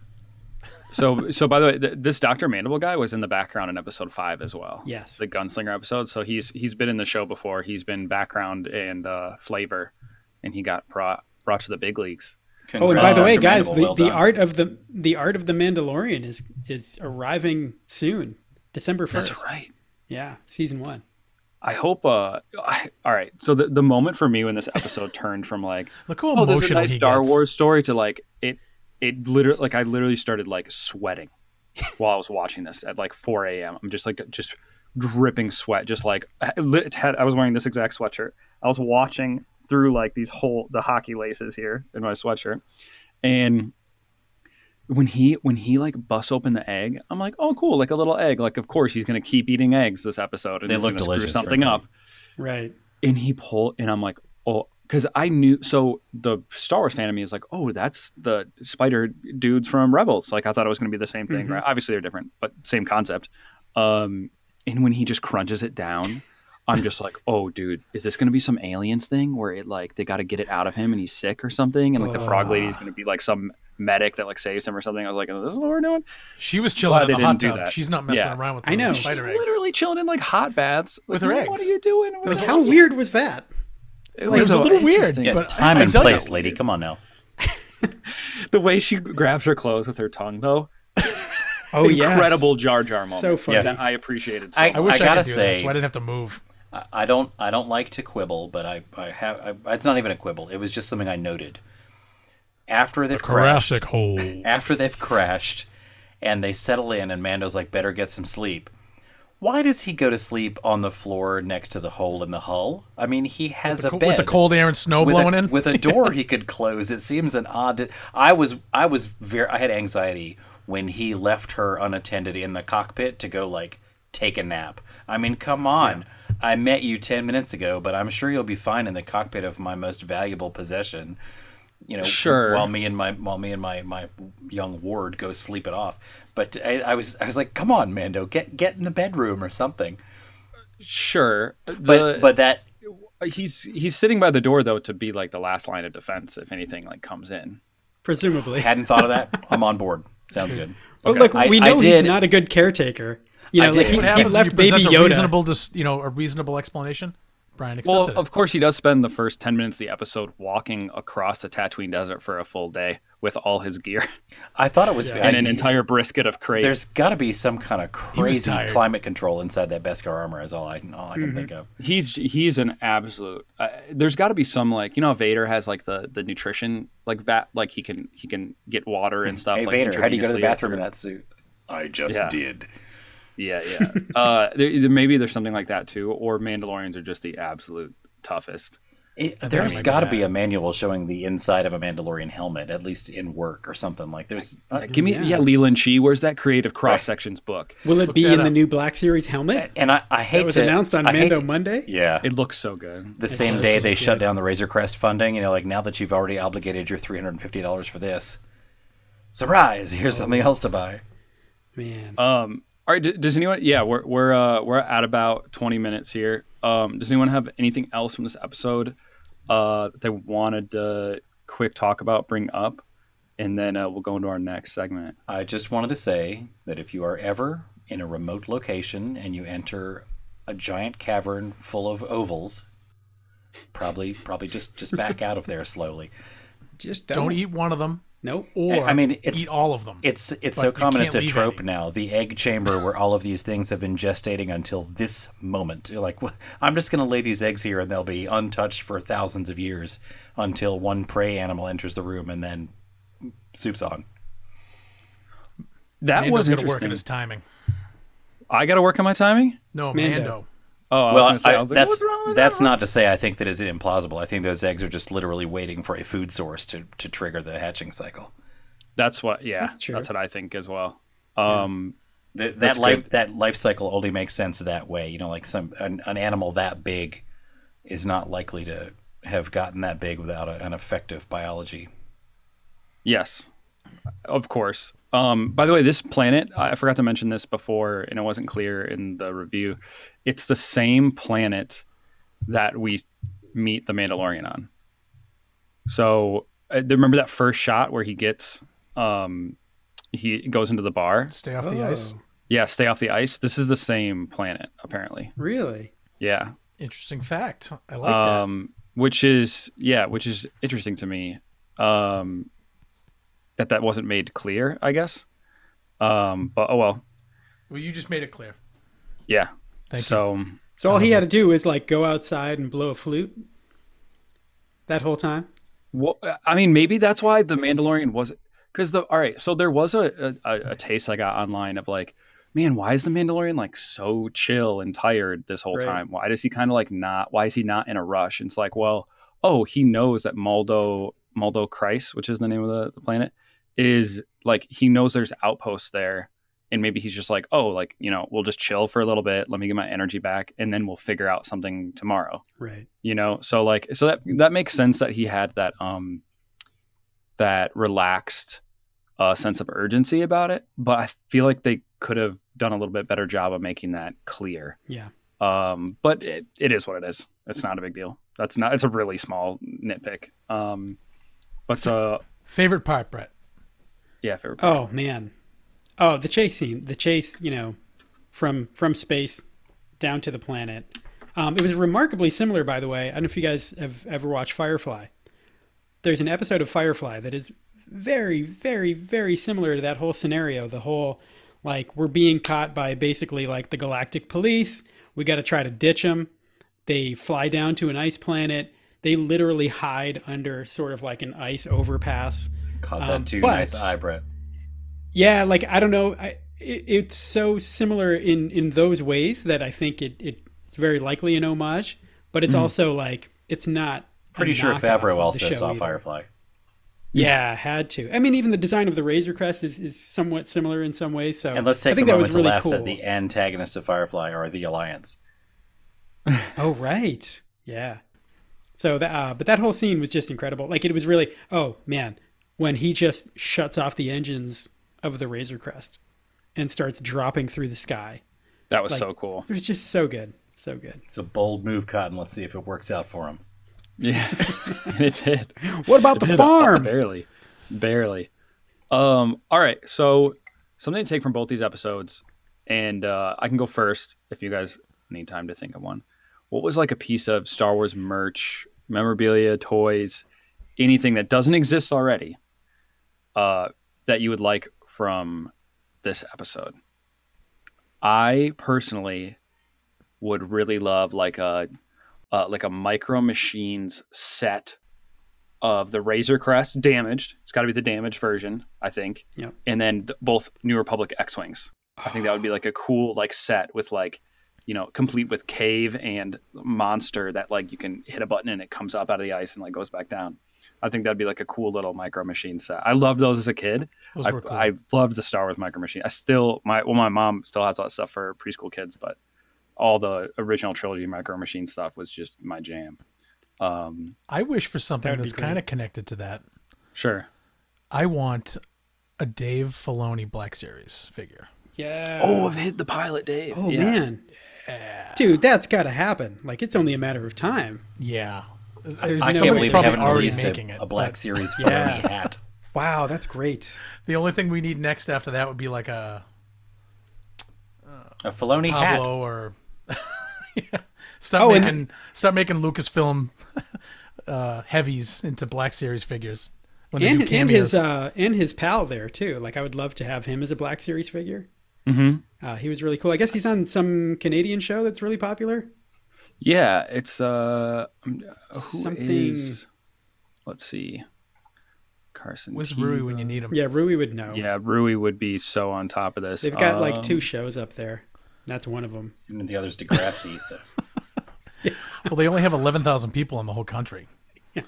[SPEAKER 2] So, so by the way, th- this Doctor Mandible guy was in the background in episode five as well.
[SPEAKER 4] Yes.
[SPEAKER 2] the Gunslinger episode. So he's he's been in the show before. He's been background and uh, flavor, and he got brought brought to the big leagues.
[SPEAKER 4] Oh, and by the way,
[SPEAKER 3] Dr.
[SPEAKER 4] guys,
[SPEAKER 3] Mandible,
[SPEAKER 4] the,
[SPEAKER 3] well
[SPEAKER 4] the art of the the art of the Mandalorian is is arriving soon, December first. That's right. Yeah, season one.
[SPEAKER 2] I hope. Uh, I, all right. So the, the moment for me when this episode turned from like,
[SPEAKER 1] Look how
[SPEAKER 2] oh, there's a
[SPEAKER 1] emotional
[SPEAKER 2] nice
[SPEAKER 1] he
[SPEAKER 2] Star
[SPEAKER 1] gets.
[SPEAKER 2] Wars story to like it. It literally like I literally started like sweating while I was watching this at like 4 a.m. I'm just like just dripping sweat. Just like I lit- had I was wearing this exact sweatshirt. I was watching through like these whole the hockey laces here in my sweatshirt, and when he when he like busts open the egg, I'm like, oh cool, like a little egg. Like of course he's gonna keep eating eggs this episode and
[SPEAKER 3] They
[SPEAKER 2] he's
[SPEAKER 3] look
[SPEAKER 2] gonna screw
[SPEAKER 3] delicious,
[SPEAKER 2] something
[SPEAKER 3] frankly.
[SPEAKER 2] up
[SPEAKER 4] Right.
[SPEAKER 2] and he pulled and i'm like oh because i knew so the star wars fan of me is like oh that's the spider dudes from rebels like i thought it was going to be the same thing right obviously they're different but same concept um and when he just crunches it down i'm just like oh dude is this going to be some aliens thing where it like they got to get it out of him and he's sick or something and like the frog lady is going to be like some medic that like saves him or something i was like oh, this is what we're doing
[SPEAKER 1] She was chilling
[SPEAKER 2] Glad
[SPEAKER 1] in the hot tub.
[SPEAKER 2] that.
[SPEAKER 1] She's not messing
[SPEAKER 2] Yeah.
[SPEAKER 1] around with
[SPEAKER 4] I know.
[SPEAKER 1] spider
[SPEAKER 2] She's
[SPEAKER 1] eggs.
[SPEAKER 2] literally chilling in like hot baths
[SPEAKER 1] With her
[SPEAKER 2] what- what are you doing It was
[SPEAKER 4] How
[SPEAKER 2] awesome.
[SPEAKER 4] weird was that?
[SPEAKER 2] It
[SPEAKER 1] It was a little weird.
[SPEAKER 3] Yeah,
[SPEAKER 1] but
[SPEAKER 3] time and place, lady. Come on now.
[SPEAKER 2] the way she grabs her clothes with her tongue, though,
[SPEAKER 4] Oh yeah,
[SPEAKER 2] incredible Jar Jar moment.
[SPEAKER 4] So funny.
[SPEAKER 2] that I appreciated. So
[SPEAKER 3] I-
[SPEAKER 1] I wish I,
[SPEAKER 3] gotta
[SPEAKER 1] could do
[SPEAKER 3] say-
[SPEAKER 1] that, so I didn't have to move.
[SPEAKER 3] I- I don't I don't like to quibble, but I I have I, it's not even a quibble. It was just something I noted. After they've crashed,
[SPEAKER 5] Jurassic hole.
[SPEAKER 3] after they've crashed, and they settle in, and Mando's like, "Better get some sleep." Why does he go to sleep on the floor next to the hole in the hull? I mean, he has a bed
[SPEAKER 1] With the cold air and snow
[SPEAKER 3] with
[SPEAKER 1] blowing
[SPEAKER 3] a,
[SPEAKER 1] in.
[SPEAKER 3] with a door he could close. It seems an odd. I was I was very I had anxiety when he left her unattended in the cockpit to go like take a nap. I mean, come on. I met you 10 minutes ago, but I'm sure you'll be fine in the cockpit of my most valuable possession. You know,
[SPEAKER 2] Sure.
[SPEAKER 3] while me and my while me and my my young ward go sleep it off. But I, I was I was like, "Come on, Mando, get get in the bedroom or something."
[SPEAKER 2] sure,
[SPEAKER 3] But
[SPEAKER 2] the,
[SPEAKER 3] but that uh,
[SPEAKER 2] he's he's sitting by the door though to be like the last line of defense if anything like comes in.
[SPEAKER 4] presumably.
[SPEAKER 3] hadn't thought of that. I'm on board. Sounds good.
[SPEAKER 4] But look, we
[SPEAKER 3] I
[SPEAKER 4] know he's
[SPEAKER 3] did-
[SPEAKER 4] not a good caretaker. You know, like he, he left Baby
[SPEAKER 1] present a
[SPEAKER 4] Yoda.
[SPEAKER 1] reasonable, dis, you know, a reasonable explanation? Brian
[SPEAKER 2] Well,
[SPEAKER 1] accepted
[SPEAKER 2] of course he does spend the first ten minutes of the episode walking across the Tatooine desert for a full day with all his gear
[SPEAKER 3] I thought it was
[SPEAKER 2] and an entire brisket of crate.
[SPEAKER 3] There's got to be some kind of crazy climate control inside that Beskar armor. Is all I all I can
[SPEAKER 2] Mm-hmm.
[SPEAKER 3] think of.
[SPEAKER 2] he's he's an absolute. Uh, there's got to be some like you know how Vader has like the the nutrition like that, like he can he can get water and stuff.
[SPEAKER 3] Hey
[SPEAKER 2] like,
[SPEAKER 3] Vader, how do you go to the
[SPEAKER 2] intravenously
[SPEAKER 3] bathroom in that suit? I just
[SPEAKER 2] Yeah.
[SPEAKER 3] did.
[SPEAKER 2] Yeah, yeah. uh, there, there- maybe there's something like that too, or Mandalorians are just the absolute toughest.
[SPEAKER 3] It,
[SPEAKER 1] think
[SPEAKER 3] there's
[SPEAKER 1] it might
[SPEAKER 3] got to
[SPEAKER 1] be
[SPEAKER 3] be a manual showing the inside of a Mandalorian helmet, at least in work or something like. There's
[SPEAKER 2] Uh, give me
[SPEAKER 4] yeah.
[SPEAKER 2] yeah, Leland Chee. Where's that creative cross sections book?
[SPEAKER 4] Will it be
[SPEAKER 1] that
[SPEAKER 4] in the new Black Series helmet?
[SPEAKER 3] and I, I hate
[SPEAKER 4] That was
[SPEAKER 3] to
[SPEAKER 4] announced on
[SPEAKER 3] I
[SPEAKER 4] Mando
[SPEAKER 3] to-
[SPEAKER 4] Monday.
[SPEAKER 3] Yeah,
[SPEAKER 2] It looks so good.
[SPEAKER 3] the same day they shut down the Razor Crest funding. You know, like now that you've already obligated your three hundred and fifty dollars for this, surprise! Here's something else to buy.
[SPEAKER 4] Man,
[SPEAKER 2] Um, all right. Does anyone? Yeah, we're we're uh, we're at about 20 minutes here. Um, does anyone have anything else from this episode uh, that they wanted to quick talk about, bring up, and then uh, we'll go into our next segment.
[SPEAKER 3] I just wanted to say that if you are ever in a remote location and you enter a giant cavern full of ovals, probably probably just just back out of there slowly.
[SPEAKER 4] just
[SPEAKER 1] Don't
[SPEAKER 4] don't,
[SPEAKER 1] eat one of them,
[SPEAKER 4] Nope.
[SPEAKER 1] or
[SPEAKER 3] I mean, it's-
[SPEAKER 1] eat all of them.
[SPEAKER 3] It's it's so common it's a trope
[SPEAKER 1] any.
[SPEAKER 3] now. The egg chamber where all of these things have been gestating until this moment. You're like, "Well, I'm just going to lay these eggs here and they'll be untouched for thousands of years until one prey animal enters the room and then soup's on.
[SPEAKER 2] That
[SPEAKER 1] Mando's
[SPEAKER 2] was
[SPEAKER 1] gonna work
[SPEAKER 2] interesting.
[SPEAKER 1] in his timing.
[SPEAKER 2] I got to work on my timing.
[SPEAKER 1] No,
[SPEAKER 4] Mando.
[SPEAKER 1] Mando.
[SPEAKER 2] Oh, I
[SPEAKER 3] well,
[SPEAKER 2] gonna say,
[SPEAKER 3] I-
[SPEAKER 2] I was like,
[SPEAKER 3] that's
[SPEAKER 2] what's wrong with
[SPEAKER 3] that's
[SPEAKER 2] that?
[SPEAKER 3] not to say I think that is implausible. I think those eggs are just literally waiting for a food source to, to trigger the hatching cycle.
[SPEAKER 2] That's what. Yeah,
[SPEAKER 4] That's
[SPEAKER 2] that's, what I think as well. Um,
[SPEAKER 3] Th- that life
[SPEAKER 2] good.
[SPEAKER 3] that life cycle only makes sense that way. You know, like some an, an animal that big is not likely to have gotten that big without a, an effective biology.
[SPEAKER 2] Yes, of course. Um, by the way, this planet, I forgot to mention this before, and it wasn't clear in the review. It's the same planet that we meet the Mandalorian on. So, uh, remember that first shot where he gets, um, he goes into the bar?
[SPEAKER 1] Stay off the ice.
[SPEAKER 4] Oh,
[SPEAKER 2] Yeah, stay off the ice. This is the same planet, apparently.
[SPEAKER 4] Really?
[SPEAKER 2] Yeah.
[SPEAKER 1] Interesting fact. I like
[SPEAKER 2] um, which is yeah, which is interesting to me. Um, that that wasn't made clear, I guess. Um, but oh well.
[SPEAKER 1] Well, you just made it clear.
[SPEAKER 2] yeah.
[SPEAKER 1] Thank you.
[SPEAKER 2] so
[SPEAKER 4] So all he had to do was like go outside and blow a flute. That whole time.
[SPEAKER 2] well, I mean, maybe that's why the Mandalorian was because the all right. So there was a, a a taste I got online of like, man, why is the Mandalorian like so chill and tired this whole
[SPEAKER 4] Right.
[SPEAKER 2] time? Why does he kind of like not? Why is he not in a rush? And it's like, well, oh, he knows that Maldo Maldo Kreis, which is the name of the, the planet, is like he knows there's outposts there. And maybe he's just like, oh, like, you know, we'll just chill for a little bit. Let me get my energy back. And then we'll figure out something tomorrow
[SPEAKER 4] Right.
[SPEAKER 2] you know so like so that that makes sense that he had that um that relaxed uh sense of urgency about it but i feel like they could have done a little bit better job of making that clear
[SPEAKER 4] Yeah.
[SPEAKER 2] um but it, it is what it is it's not a big deal that's not it's a really small nitpick um but uh
[SPEAKER 1] Favorite part, Brett.
[SPEAKER 2] Yeah favorite
[SPEAKER 4] Oh man. Oh, the chase scene. The chase, you know, from from space down to the planet. Um, it was remarkably similar, by the way. I don't know if you guys have ever watched Firefly. There's an episode of Firefly that is very, very, very similar to that whole scenario. The whole like we're being caught by basically like the galactic police. We got to try to ditch them. They fly down to an ice planet. They literally hide under sort of like an ice overpass.
[SPEAKER 3] Caught
[SPEAKER 4] Um,
[SPEAKER 3] that too
[SPEAKER 4] but-
[SPEAKER 3] nice eye, Brett.
[SPEAKER 4] Yeah, like I don't know, I, it, it's so similar in in those ways that I think it, it it's very likely an homage, but it's also like it's not.
[SPEAKER 3] Pretty sure Favreau also saw
[SPEAKER 4] either.
[SPEAKER 3] Firefly.
[SPEAKER 4] Yeah, had to. I mean, even the design of the Razor Crest is, is somewhat similar in some ways. So
[SPEAKER 3] And let's take
[SPEAKER 4] I think
[SPEAKER 3] a
[SPEAKER 4] that was really
[SPEAKER 3] to laugh
[SPEAKER 4] cool.
[SPEAKER 3] that the antagonists of Firefly are the Alliance.
[SPEAKER 4] Oh right, yeah. So that, uh, but that whole scene was just incredible. Like it was really, oh man, when he just shuts off the engines of the Razor Crest and starts dropping through the sky.
[SPEAKER 2] that was
[SPEAKER 4] like-
[SPEAKER 2] so cool
[SPEAKER 4] It was just so good, so good.
[SPEAKER 3] It's a bold move, Cotton. Let's see if it works out for him.
[SPEAKER 2] yeah it did
[SPEAKER 4] What about the
[SPEAKER 2] did,
[SPEAKER 4] farm?
[SPEAKER 2] barely barely um all right so something to take from both these episodes and uh i can go first if you guys need time to think of one what was like a piece of star wars merch memorabilia toys anything that doesn't exist already uh that you would like from this episode i personally would really love like a uh, like a micro machines set of the Razor Crest damaged. It's got to be the damaged version, I think.
[SPEAKER 4] Yeah.
[SPEAKER 2] And then th- both New Republic X-wings. I think that would be like a cool like set with like, you know, complete with cave and monster that like you can hit a button and it comes up out of the ice and like goes back down. I think that'd be like a cool little micro machine set. I loved those as a kid.
[SPEAKER 1] Those
[SPEAKER 2] I,
[SPEAKER 1] were cool.
[SPEAKER 2] I loved the Star Wars micro machine. I still my well my mom still has all that stuff for preschool kids, but all the original trilogy micro machine stuff was just my jam. Um,
[SPEAKER 1] I wish for something that's kind of connected to that.
[SPEAKER 2] sure.
[SPEAKER 1] I want a Dave Filoni Black Series figure.
[SPEAKER 4] Yeah.
[SPEAKER 2] Oh, I've hit the pilot, Dave.
[SPEAKER 4] Oh
[SPEAKER 2] Yeah.
[SPEAKER 4] man. Dude, that's got to happen. Like it's only a matter of time.
[SPEAKER 1] Yeah.
[SPEAKER 4] There's
[SPEAKER 3] I can't believe they haven't
[SPEAKER 1] already
[SPEAKER 3] released
[SPEAKER 1] making
[SPEAKER 3] a,
[SPEAKER 1] it,
[SPEAKER 3] a Black
[SPEAKER 1] but-
[SPEAKER 3] Series
[SPEAKER 4] Yeah.
[SPEAKER 3] Hat.
[SPEAKER 4] Wow, that's great.
[SPEAKER 1] The only thing we need next after that would be like a
[SPEAKER 3] A Filoni hat.
[SPEAKER 1] Or yeah. start
[SPEAKER 4] Oh, and-
[SPEAKER 1] making start making Lucasfilm uh, heavies into Black Series figures. When
[SPEAKER 4] And and his uh and his pal there too. Like I would love to have him as a Black Series figure.
[SPEAKER 2] Mm-hmm.
[SPEAKER 4] Uh, he was really cool. I guess he's on some Canadian show that's really popular.
[SPEAKER 2] Yeah, it's uh, um, who
[SPEAKER 4] Something-
[SPEAKER 2] is- Let's see, Carson.
[SPEAKER 1] Where's Rui when you need him?
[SPEAKER 4] Yeah, Rui would know.
[SPEAKER 2] Yeah, Rui would be so on top of this.
[SPEAKER 4] They've got like
[SPEAKER 2] Um,
[SPEAKER 4] two shows up there. That's one of them.
[SPEAKER 3] and the other's Degrassi. So
[SPEAKER 1] Well, they only have eleven thousand people in the whole country.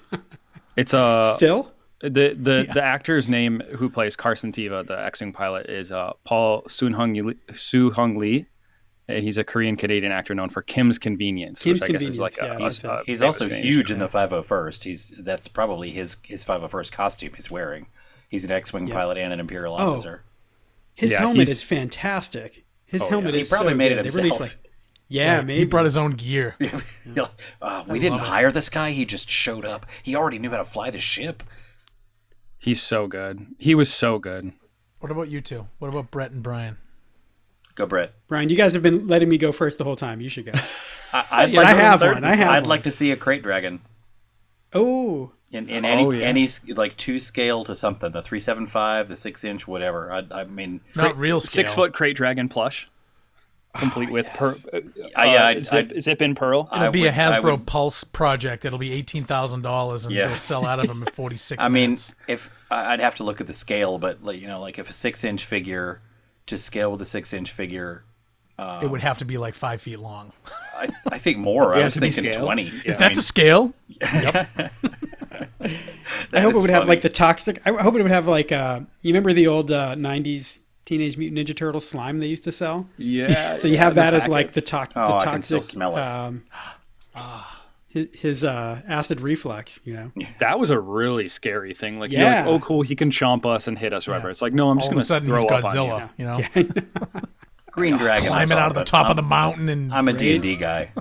[SPEAKER 2] It's uh
[SPEAKER 4] Still,
[SPEAKER 2] the the the actor's name who plays Carson Teva, the X-wing pilot, is uh Paul Soon Hung Sun-Hyung Lee. And he's a Korean Canadian actor known for Kim's Convenience.
[SPEAKER 4] Kim's
[SPEAKER 2] which I guess is like
[SPEAKER 4] Convenience,
[SPEAKER 2] a,
[SPEAKER 4] yeah, that's
[SPEAKER 2] a- a
[SPEAKER 3] he's also huge in the 501st. He's that's probably his his 501st costume he's wearing. He's an X-wing pilot and an Imperial
[SPEAKER 4] Oh.
[SPEAKER 3] officer.
[SPEAKER 4] his
[SPEAKER 2] Yeah,
[SPEAKER 4] helmet is fantastic. His
[SPEAKER 3] Oh,
[SPEAKER 4] helmet
[SPEAKER 3] yeah. He
[SPEAKER 4] is
[SPEAKER 3] probably
[SPEAKER 4] so
[SPEAKER 3] made it
[SPEAKER 4] good. They released,
[SPEAKER 3] himself.
[SPEAKER 4] like- yeah, maybe.
[SPEAKER 1] He brought his own gear.
[SPEAKER 3] You're like, "Oh, we didn't hire this guy. He just showed up. He already knew how to fly the ship.
[SPEAKER 2] He's so good. He was so good.
[SPEAKER 1] What about you two? What about Brett and Brian?
[SPEAKER 3] Go, Brett.
[SPEAKER 4] Brian, you guys have been letting me go first the whole time. You should go.
[SPEAKER 3] I, I'd like
[SPEAKER 4] I
[SPEAKER 3] to-
[SPEAKER 4] have one. I have
[SPEAKER 3] I'd
[SPEAKER 4] one.
[SPEAKER 3] like to see a krayt dragon
[SPEAKER 4] Oh,
[SPEAKER 3] in, in any
[SPEAKER 2] Oh, yeah.
[SPEAKER 3] any like two scale to something. The three seven five, the six inch, whatever. I, I mean,
[SPEAKER 1] Not real scale.
[SPEAKER 2] Six foot krayt dragon plush, complete with per, uh,
[SPEAKER 3] I- yeah,
[SPEAKER 2] uh,
[SPEAKER 3] I'd-
[SPEAKER 2] zip,
[SPEAKER 3] I'd-
[SPEAKER 2] zip in pearl.
[SPEAKER 1] It'll
[SPEAKER 3] I
[SPEAKER 1] be
[SPEAKER 3] would-
[SPEAKER 1] a
[SPEAKER 3] I
[SPEAKER 1] Hasbro
[SPEAKER 3] would-
[SPEAKER 1] Pulse project. It'll be eighteen thousand dollars, and
[SPEAKER 3] Yeah.
[SPEAKER 1] they'll sell out of them in forty six.
[SPEAKER 3] I mean, if I- I'd have to look at the scale, but like, you know, like if a six inch figure to scale with a six inch figure,
[SPEAKER 1] it would have to be like five feet long.
[SPEAKER 3] I, I think more. I
[SPEAKER 2] Yeah,
[SPEAKER 3] was
[SPEAKER 2] to
[SPEAKER 3] thinking
[SPEAKER 2] scale.
[SPEAKER 3] twenty.
[SPEAKER 1] Is that to scale?
[SPEAKER 4] I hope it would have like the toxic. I hope it would have like uh, you remember the old uh, '90s Teenage Mutant Ninja Turtle slime they used to sell.
[SPEAKER 2] yeah.
[SPEAKER 4] So you have that as like the, to-
[SPEAKER 3] Oh,
[SPEAKER 4] the
[SPEAKER 3] I
[SPEAKER 4] toxic.
[SPEAKER 3] can still smell it.
[SPEAKER 4] Um, his, his uh, acid reflux. You know.
[SPEAKER 2] that was a really scary thing. Like,
[SPEAKER 4] Yeah.
[SPEAKER 2] you're like, oh, cool, he can chomp us and hit us, whatever. It's like, no, I'm just
[SPEAKER 1] All of
[SPEAKER 2] going
[SPEAKER 1] a
[SPEAKER 2] to
[SPEAKER 1] sudden,
[SPEAKER 2] throw
[SPEAKER 1] he's
[SPEAKER 2] up on
[SPEAKER 1] Godzilla.
[SPEAKER 2] you.
[SPEAKER 1] You know,
[SPEAKER 3] Green dragon? I
[SPEAKER 1] climbing out of the
[SPEAKER 3] but
[SPEAKER 1] top of the mountain and
[SPEAKER 3] I'm a D and D guy.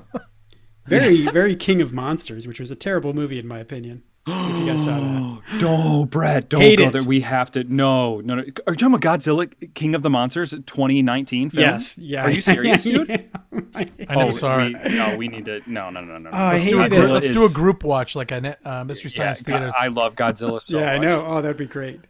[SPEAKER 4] very very King of Monsters, which was a terrible movie in my opinion. If you guys saw that.
[SPEAKER 2] No, Brett, don't
[SPEAKER 4] Hate
[SPEAKER 2] go
[SPEAKER 4] it.
[SPEAKER 2] there. We have to. No, no, no. Are you talking about Godzilla, King of the Monsters, 2019 film?
[SPEAKER 4] Yes. Yeah.
[SPEAKER 2] Are you serious, dude?
[SPEAKER 1] I never
[SPEAKER 2] Oh,
[SPEAKER 1] saw
[SPEAKER 2] we,
[SPEAKER 1] it.
[SPEAKER 2] No, we need to. No, no, no, no. no.
[SPEAKER 4] Oh, I
[SPEAKER 1] Let's do, a group,
[SPEAKER 4] it.
[SPEAKER 1] let's do a group watch, like a net- uh, Mystery
[SPEAKER 2] Yeah,
[SPEAKER 1] Science Theater.
[SPEAKER 2] I love Godzilla so
[SPEAKER 4] yeah, I know. Oh, that'd be great.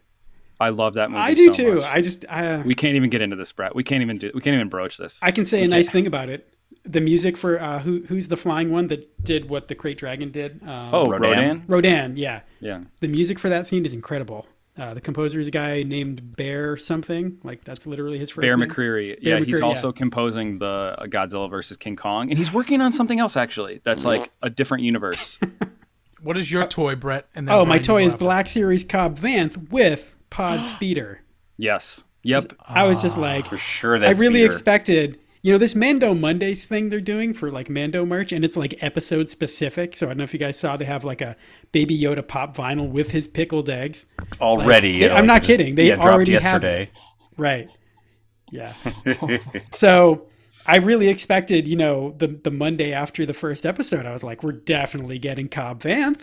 [SPEAKER 2] I love that movie.
[SPEAKER 4] I do
[SPEAKER 2] so
[SPEAKER 4] too.
[SPEAKER 2] much.
[SPEAKER 4] I just I, uh,
[SPEAKER 2] We can't even get into this, Brett. We can't even do. We can't even broach this.
[SPEAKER 4] I can say a nice thing about it. The music for uh, who who's the flying one that did what the Krayt Dragon did? Um,
[SPEAKER 2] oh,
[SPEAKER 3] Rodan?
[SPEAKER 2] Rodan.
[SPEAKER 4] Rodan. Yeah,
[SPEAKER 2] Yeah.
[SPEAKER 4] the music for that scene is incredible. Uh, the composer is a guy named Bear something. Like that's literally his first
[SPEAKER 2] Bear
[SPEAKER 4] name.
[SPEAKER 2] McCreary. yeah, he's also
[SPEAKER 4] yeah.
[SPEAKER 2] composing the uh, Godzilla versus King Kong, and he's working on something else actually. That's like a different universe.
[SPEAKER 1] what is your toy, Brett? And
[SPEAKER 4] Oh, my toy is
[SPEAKER 1] go.
[SPEAKER 4] Black Series Cobb Vanth with Pod Speeder.
[SPEAKER 2] yes. Yep.
[SPEAKER 4] I was just like,
[SPEAKER 3] For sure,
[SPEAKER 4] I really
[SPEAKER 3] Peter.
[SPEAKER 4] expected, you know, this Mando Mondays thing they're doing for like Mando merch, and it's like episode specific. So I don't know if you guys saw they have like a Baby Yoda pop vinyl with his pickled eggs.
[SPEAKER 3] already.
[SPEAKER 4] Like, I'm
[SPEAKER 3] like
[SPEAKER 4] not
[SPEAKER 3] just-
[SPEAKER 4] kidding. They
[SPEAKER 3] yeah, dropped
[SPEAKER 4] already have
[SPEAKER 3] yesterday.
[SPEAKER 4] Right. Yeah. so I really expected, you know, the the Monday after the first episode, I was like, we're definitely getting Cobb Vanth.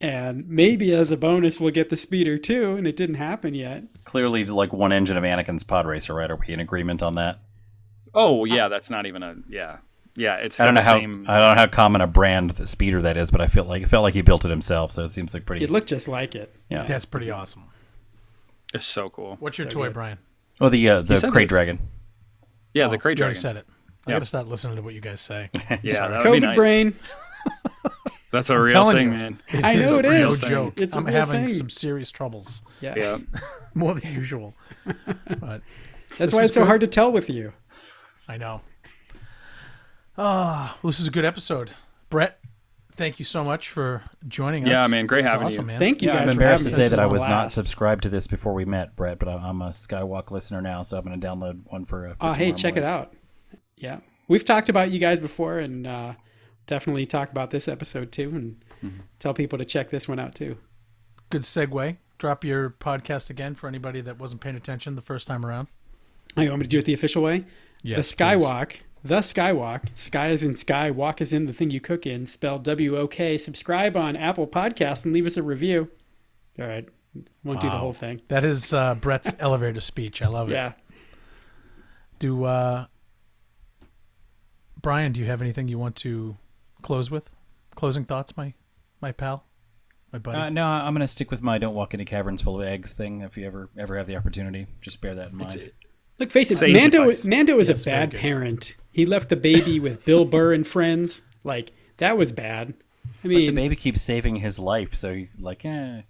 [SPEAKER 4] And maybe as a bonus, we'll get the speeder too. And it didn't happen yet.
[SPEAKER 3] Clearly, like one engine of Anakin's pod racer, right? Are we in agreement on that?
[SPEAKER 2] Oh yeah, that's not even a yeah. Yeah, it's
[SPEAKER 3] I don't know
[SPEAKER 2] got
[SPEAKER 3] how
[SPEAKER 2] same.
[SPEAKER 3] I don't know how common a brand the speeder that is, but I feel like it felt like he built it himself, so it seems like pretty.
[SPEAKER 4] It looked just like it.
[SPEAKER 3] yeah.
[SPEAKER 1] That's pretty awesome.
[SPEAKER 2] It's so cool.
[SPEAKER 1] What's your
[SPEAKER 4] So
[SPEAKER 1] toy,
[SPEAKER 4] good.
[SPEAKER 1] Brian?
[SPEAKER 3] Oh, the uh, the
[SPEAKER 2] said krayt
[SPEAKER 3] dragon.
[SPEAKER 2] Yeah,
[SPEAKER 1] Oh,
[SPEAKER 2] the krayt
[SPEAKER 1] you already
[SPEAKER 2] dragon.
[SPEAKER 1] said it. I
[SPEAKER 2] Yeah.
[SPEAKER 1] got to start listening to what you guys say.
[SPEAKER 2] Yeah, that would
[SPEAKER 4] COVID
[SPEAKER 2] be nice.
[SPEAKER 4] brain.
[SPEAKER 2] That's a real thing,
[SPEAKER 1] you.
[SPEAKER 2] man.
[SPEAKER 4] I know it is.
[SPEAKER 1] No joke.
[SPEAKER 4] It's a
[SPEAKER 1] I'm
[SPEAKER 4] real
[SPEAKER 1] having
[SPEAKER 4] thing.
[SPEAKER 1] some serious troubles,
[SPEAKER 4] Yeah.
[SPEAKER 2] Yeah.
[SPEAKER 1] more than usual. but
[SPEAKER 4] That's why it's so
[SPEAKER 1] good.
[SPEAKER 4] hard to tell with you.
[SPEAKER 1] I know. Ah, well, this is a good episode. Brett, thank you so much for joining us.
[SPEAKER 2] Yeah, man, great
[SPEAKER 1] It
[SPEAKER 2] having
[SPEAKER 1] awesome,
[SPEAKER 2] you.
[SPEAKER 1] man.
[SPEAKER 4] Thank you
[SPEAKER 3] Yeah,
[SPEAKER 4] guys
[SPEAKER 3] I'm
[SPEAKER 4] for
[SPEAKER 3] embarrassed to
[SPEAKER 4] me.
[SPEAKER 3] say
[SPEAKER 4] This
[SPEAKER 3] that I was not subscribed to this before we met, Brett. But I'm- I'm a Skywok listener now, so I'm going to download one for. Uh, for
[SPEAKER 4] Oh, hey,
[SPEAKER 3] tomorrow
[SPEAKER 4] check it out. Yeah. We've talked about you guys before and uh, definitely talk about this episode too and
[SPEAKER 3] Mm-hmm.
[SPEAKER 4] tell people to check this one out too.
[SPEAKER 1] Good segue. Drop your podcast again for anybody that wasn't paying attention the first time around.
[SPEAKER 4] Oh, you want me to do it the official way?
[SPEAKER 1] Yes,
[SPEAKER 4] the Skywok, the Skywok, sky is in sky, walk is in the thing you cook in, Spell W O K. Subscribe on Apple Podcasts and leave us a review. All right. Won't do the whole thing.
[SPEAKER 1] That is uh, Brett's elevator speech. I love it.
[SPEAKER 4] Yeah.
[SPEAKER 1] Do uh, Brian? Do you have anything you want to close with? Closing thoughts, my my pal, my buddy.
[SPEAKER 3] Uh, no, I'm going to stick with my "don't walk into caverns full of eggs" thing. If you ever ever have the opportunity, just bear that in mind.
[SPEAKER 4] Look, face it,
[SPEAKER 2] Sage
[SPEAKER 4] Mando.
[SPEAKER 2] advice.
[SPEAKER 4] Mando is
[SPEAKER 1] Yes,
[SPEAKER 4] a bad parent. He left the baby with Bill Burr and friends. Like that was bad. I
[SPEAKER 3] But
[SPEAKER 4] mean,
[SPEAKER 3] the baby keeps saving his life, so like, eh,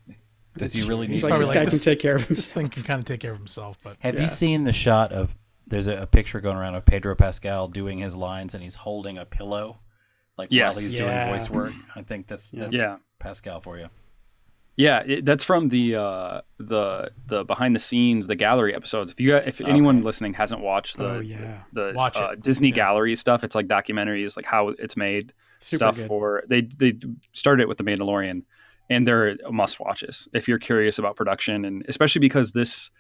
[SPEAKER 3] does he really need?
[SPEAKER 4] he's
[SPEAKER 3] to
[SPEAKER 4] like
[SPEAKER 1] probably
[SPEAKER 4] this
[SPEAKER 1] like
[SPEAKER 4] guy
[SPEAKER 1] this-
[SPEAKER 4] can take care of himself.
[SPEAKER 1] this thing can kind of take care of himself, but
[SPEAKER 3] Have
[SPEAKER 4] Yeah.
[SPEAKER 3] you seen the shot of there's a, a picture going around of Pedro Pascal doing his lines, and he's holding a pillow, like
[SPEAKER 2] Yes.
[SPEAKER 3] while he's
[SPEAKER 4] Yeah.
[SPEAKER 3] doing voice work. I think that's that's
[SPEAKER 2] Yeah.
[SPEAKER 3] Pascal for you.
[SPEAKER 2] Yeah, it, that's from the uh, the the behind the scenes, the gallery episodes. If you if anyone listening hasn't watched the
[SPEAKER 4] Oh, yeah.
[SPEAKER 2] the
[SPEAKER 1] Watch
[SPEAKER 2] uh. Disney
[SPEAKER 1] Yeah.
[SPEAKER 2] gallery stuff, it's like documentaries, like how it's made
[SPEAKER 4] Super
[SPEAKER 2] stuff
[SPEAKER 4] good.
[SPEAKER 2] for. They they started it with the Mandalorian, and they're must watches if you're curious about production, and especially because this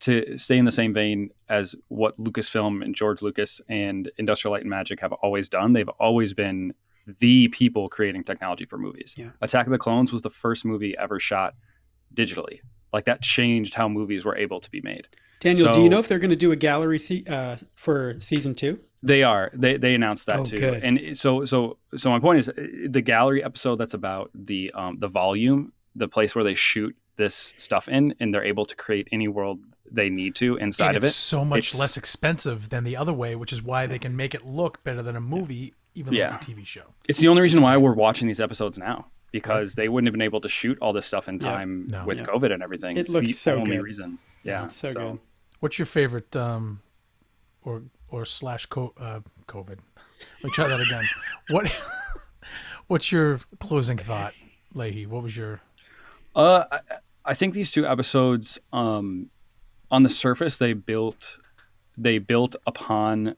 [SPEAKER 2] to stay in the same vein as what Lucasfilm and George Lucas and Industrial Light and Magic have always done. They've always been the people creating technology for movies.
[SPEAKER 4] Yeah.
[SPEAKER 2] Attack of the Clones was the first movie ever shot digitally. Like that changed how movies were able to be made.
[SPEAKER 4] Daniel, do you know if they're going to do a gallery se- uh, for season two?
[SPEAKER 2] They are. They they announced that
[SPEAKER 4] Oh,
[SPEAKER 2] too.
[SPEAKER 4] good.
[SPEAKER 2] And so so so my point is the gallery episode that's about the um the volume, the place where they shoot this stuff in and they're able to create any world they need to inside
[SPEAKER 1] and
[SPEAKER 2] of it.
[SPEAKER 1] so much
[SPEAKER 2] It's-
[SPEAKER 1] less expensive than the other way, which is why they can make it look better than a movie, even though
[SPEAKER 2] Yeah.
[SPEAKER 1] it's a TV show.
[SPEAKER 2] It's the only reason why we're watching these episodes now because they wouldn't have been able to shoot all this stuff in
[SPEAKER 4] Yeah.
[SPEAKER 2] time
[SPEAKER 1] No.
[SPEAKER 2] with
[SPEAKER 4] Yeah.
[SPEAKER 2] COVID and everything.
[SPEAKER 4] It
[SPEAKER 2] it's
[SPEAKER 4] looks
[SPEAKER 2] the
[SPEAKER 4] so
[SPEAKER 2] only
[SPEAKER 4] good.
[SPEAKER 2] reason. Yeah.
[SPEAKER 4] so, good.
[SPEAKER 1] What's your favorite um, or or slash co- uh, COVID? Let me try that again. What What's your closing thought, Leahy? What was your
[SPEAKER 2] Uh, I, I think these two episodes, um, on the surface, they built they built upon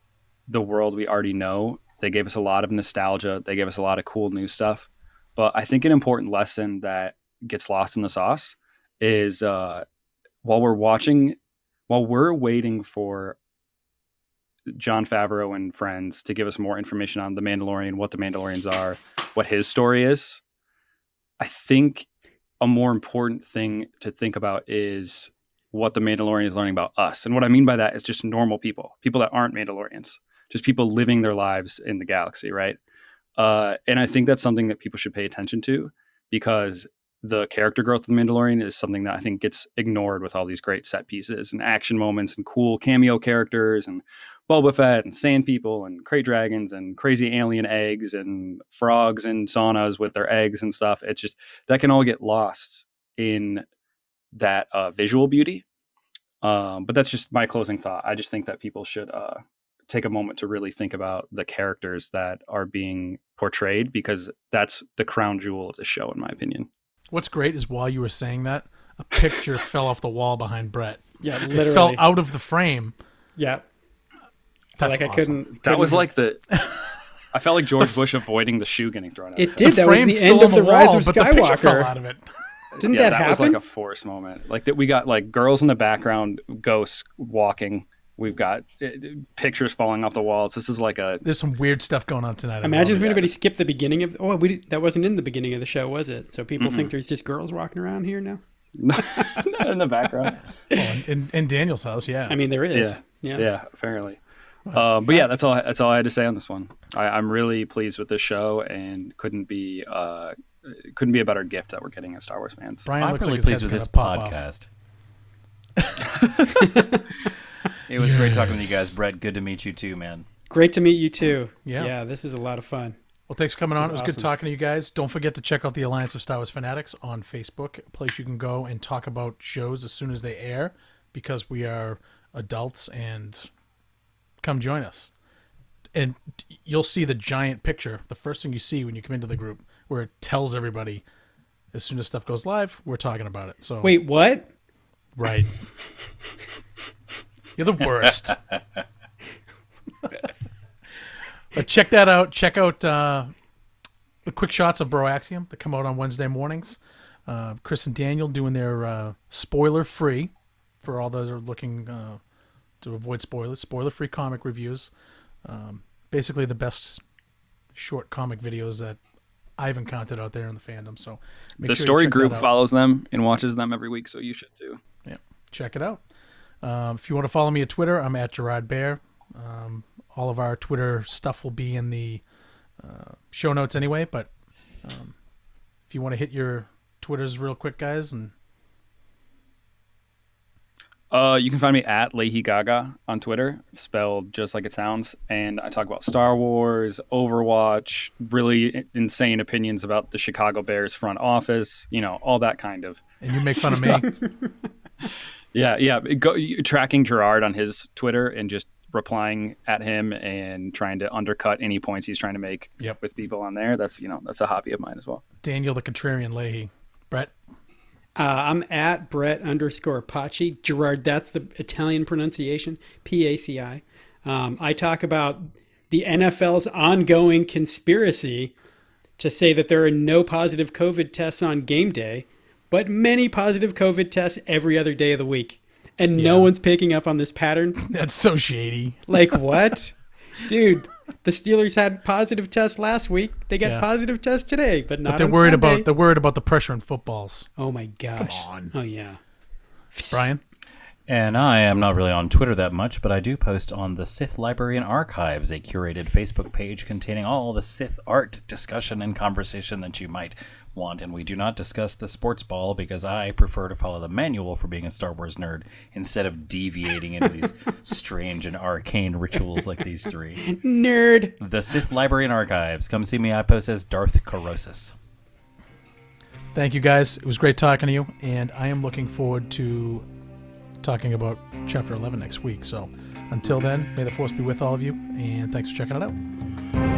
[SPEAKER 2] the world we already know. They gave us a lot of nostalgia. They gave us a lot of cool new stuff. But I think an important lesson that gets lost in the sauce is uh, while we're watching, while we're waiting for Jon Favreau and friends to give us more information on the Mandalorian, what the Mandalorians are, what his story is. I think a more important thing to think about is what the Mandalorian is learning about us. And what I mean by that is just normal people, people that aren't Mandalorians, just people living their lives in the galaxy, right? Uh, and I think that's something that people should pay attention to because the character growth of the Mandalorian is something that I think gets ignored with all these great set pieces and action moments and cool cameo characters and Boba Fett and sand people and krayt dragons and crazy alien eggs and frogs and saunas with their eggs and stuff. It's just that can all get lost in that uh, visual beauty. Um, but that's just my closing thought. I just think that people should uh, take a moment to really think about the characters that are being portrayed because that's the crown jewel of the show, in my opinion.
[SPEAKER 1] What's great is while you were saying that, a picture fell off the wall behind Brett.
[SPEAKER 4] Yeah,
[SPEAKER 1] It
[SPEAKER 4] literally.
[SPEAKER 1] fell out of the frame.
[SPEAKER 4] Yeah,
[SPEAKER 1] That's
[SPEAKER 4] like I
[SPEAKER 1] awesome.
[SPEAKER 4] couldn't.
[SPEAKER 2] That
[SPEAKER 4] couldn't
[SPEAKER 2] was
[SPEAKER 4] have-
[SPEAKER 2] like the. I felt like George Bush avoiding the shoe getting thrown out.
[SPEAKER 4] It
[SPEAKER 2] of
[SPEAKER 4] did. That was
[SPEAKER 1] frame's
[SPEAKER 4] the end of the,
[SPEAKER 1] wall,
[SPEAKER 4] Rise of
[SPEAKER 1] but the picture fell out of it.
[SPEAKER 4] Didn't
[SPEAKER 2] yeah,
[SPEAKER 4] that,
[SPEAKER 2] was
[SPEAKER 4] happen?
[SPEAKER 2] like a forced moment. Like that, we got like girls in the background, ghosts walking. We've got uh, pictures falling off the walls. This is like a
[SPEAKER 1] There's some weird stuff going on tonight. I
[SPEAKER 4] Imagine if anybody skipped the beginning of. Oh, we that wasn't in the beginning of the show, was it? So people
[SPEAKER 2] Mm-hmm.
[SPEAKER 4] think there's just girls walking around here now.
[SPEAKER 2] Not in the background.
[SPEAKER 1] Oh, in, in, in Daniel's house, yeah.
[SPEAKER 4] I mean, there is. Yeah.
[SPEAKER 2] Yeah, apparently. Uh, but yeah, that's all. That's all I had to say on this one. I, I'm really pleased with this show, and couldn't be uh, couldn't be a better gift that we're getting as Star Wars fans.
[SPEAKER 1] Brian
[SPEAKER 3] I'm
[SPEAKER 1] looks
[SPEAKER 3] really
[SPEAKER 1] like
[SPEAKER 3] pleased with
[SPEAKER 1] gonna
[SPEAKER 3] this podcast. it was great talking to you guys, Brett. Good to meet you too, man.
[SPEAKER 4] Great to meet you too.
[SPEAKER 1] Yeah.
[SPEAKER 4] Yeah, this is a lot of fun.
[SPEAKER 1] Well, thanks for coming on. It was good talking to you guys. Don't forget to check out the Alliance of Star Wars Fanatics on Facebook, a place you can go and talk about shows as soon as they air because we are adults and come join us. And you'll see the giant picture, the first thing you see when you come into the group, where it tells everybody as soon as stuff goes live, we're talking about it. So,
[SPEAKER 4] Wait, what?
[SPEAKER 1] right. You're the worst. but check that out. Check out uh, the quick shots of Bro Axiom that come out on Wednesday mornings. Uh, Chris and Daniel doing their uh, spoiler free for all those are looking uh, to avoid spoilers. Spoiler free comic reviews. Um, basically, the best short comic videos that I've encountered out there in the fandom. So make
[SPEAKER 2] the
[SPEAKER 1] sure
[SPEAKER 2] story group follows them and watches them every week, so you should too.
[SPEAKER 1] Yeah, check it out. Um, if you want to follow me at Twitter, I'm at Gerard Bear. Um, all of our Twitter stuff will be in the uh, show notes anyway. But um, if you want to hit your Twitters real quick, guys, and
[SPEAKER 2] Uh, you can find me at Leahy Gaga on Twitter, spelled just like it sounds. And I talk about Star Wars, Overwatch, really insane opinions about the Chicago Bears front office, you know, all that kind of.
[SPEAKER 1] and you make fun of me.
[SPEAKER 2] Yeah, yeah. Go, tracking Gerard on his Twitter and just replying at him and trying to undercut any points he's trying to make
[SPEAKER 1] Yep.
[SPEAKER 2] with people on there. That's you know that's a hobby of mine as well.
[SPEAKER 1] Daniel the Contrarian Leahy. Brett.
[SPEAKER 4] Uh, I'm at Brett underscore Paci. Gerard, that's the Italian pronunciation. P A C I. Um, I talk about the NFL's ongoing conspiracy to say that there are no positive COVID tests on game day, but many positive COVID tests every other day of the week. And no one's picking up on this pattern.
[SPEAKER 1] That's so shady.
[SPEAKER 4] Like, what? Dude, the Steelers had positive tests last week. They got
[SPEAKER 1] Yeah.
[SPEAKER 4] positive tests today, but not
[SPEAKER 1] But they're
[SPEAKER 4] on
[SPEAKER 1] worried
[SPEAKER 4] Sunday.
[SPEAKER 1] about they're worried about the pressure in footballs.
[SPEAKER 4] Oh my gosh.
[SPEAKER 1] Come on.
[SPEAKER 4] Oh yeah.
[SPEAKER 1] Brian.
[SPEAKER 3] And I am not really on Twitter that much, but I do post on the Sith Library and Archives, a curated Facebook page containing all the Sith art discussion and conversation that you might want. And we do not discuss the sports ball because I prefer to follow the manual for being a Star Wars nerd instead of deviating into these strange and arcane rituals like these three.
[SPEAKER 4] Nerd.
[SPEAKER 3] The Sith Library and Archives. Come see me. I post as Darth Corosis.
[SPEAKER 1] Thank you guys. It was great talking to you, and I am looking forward to talking about chapter 11 next week. So until then, may the force be with all of you, and thanks for checking it out.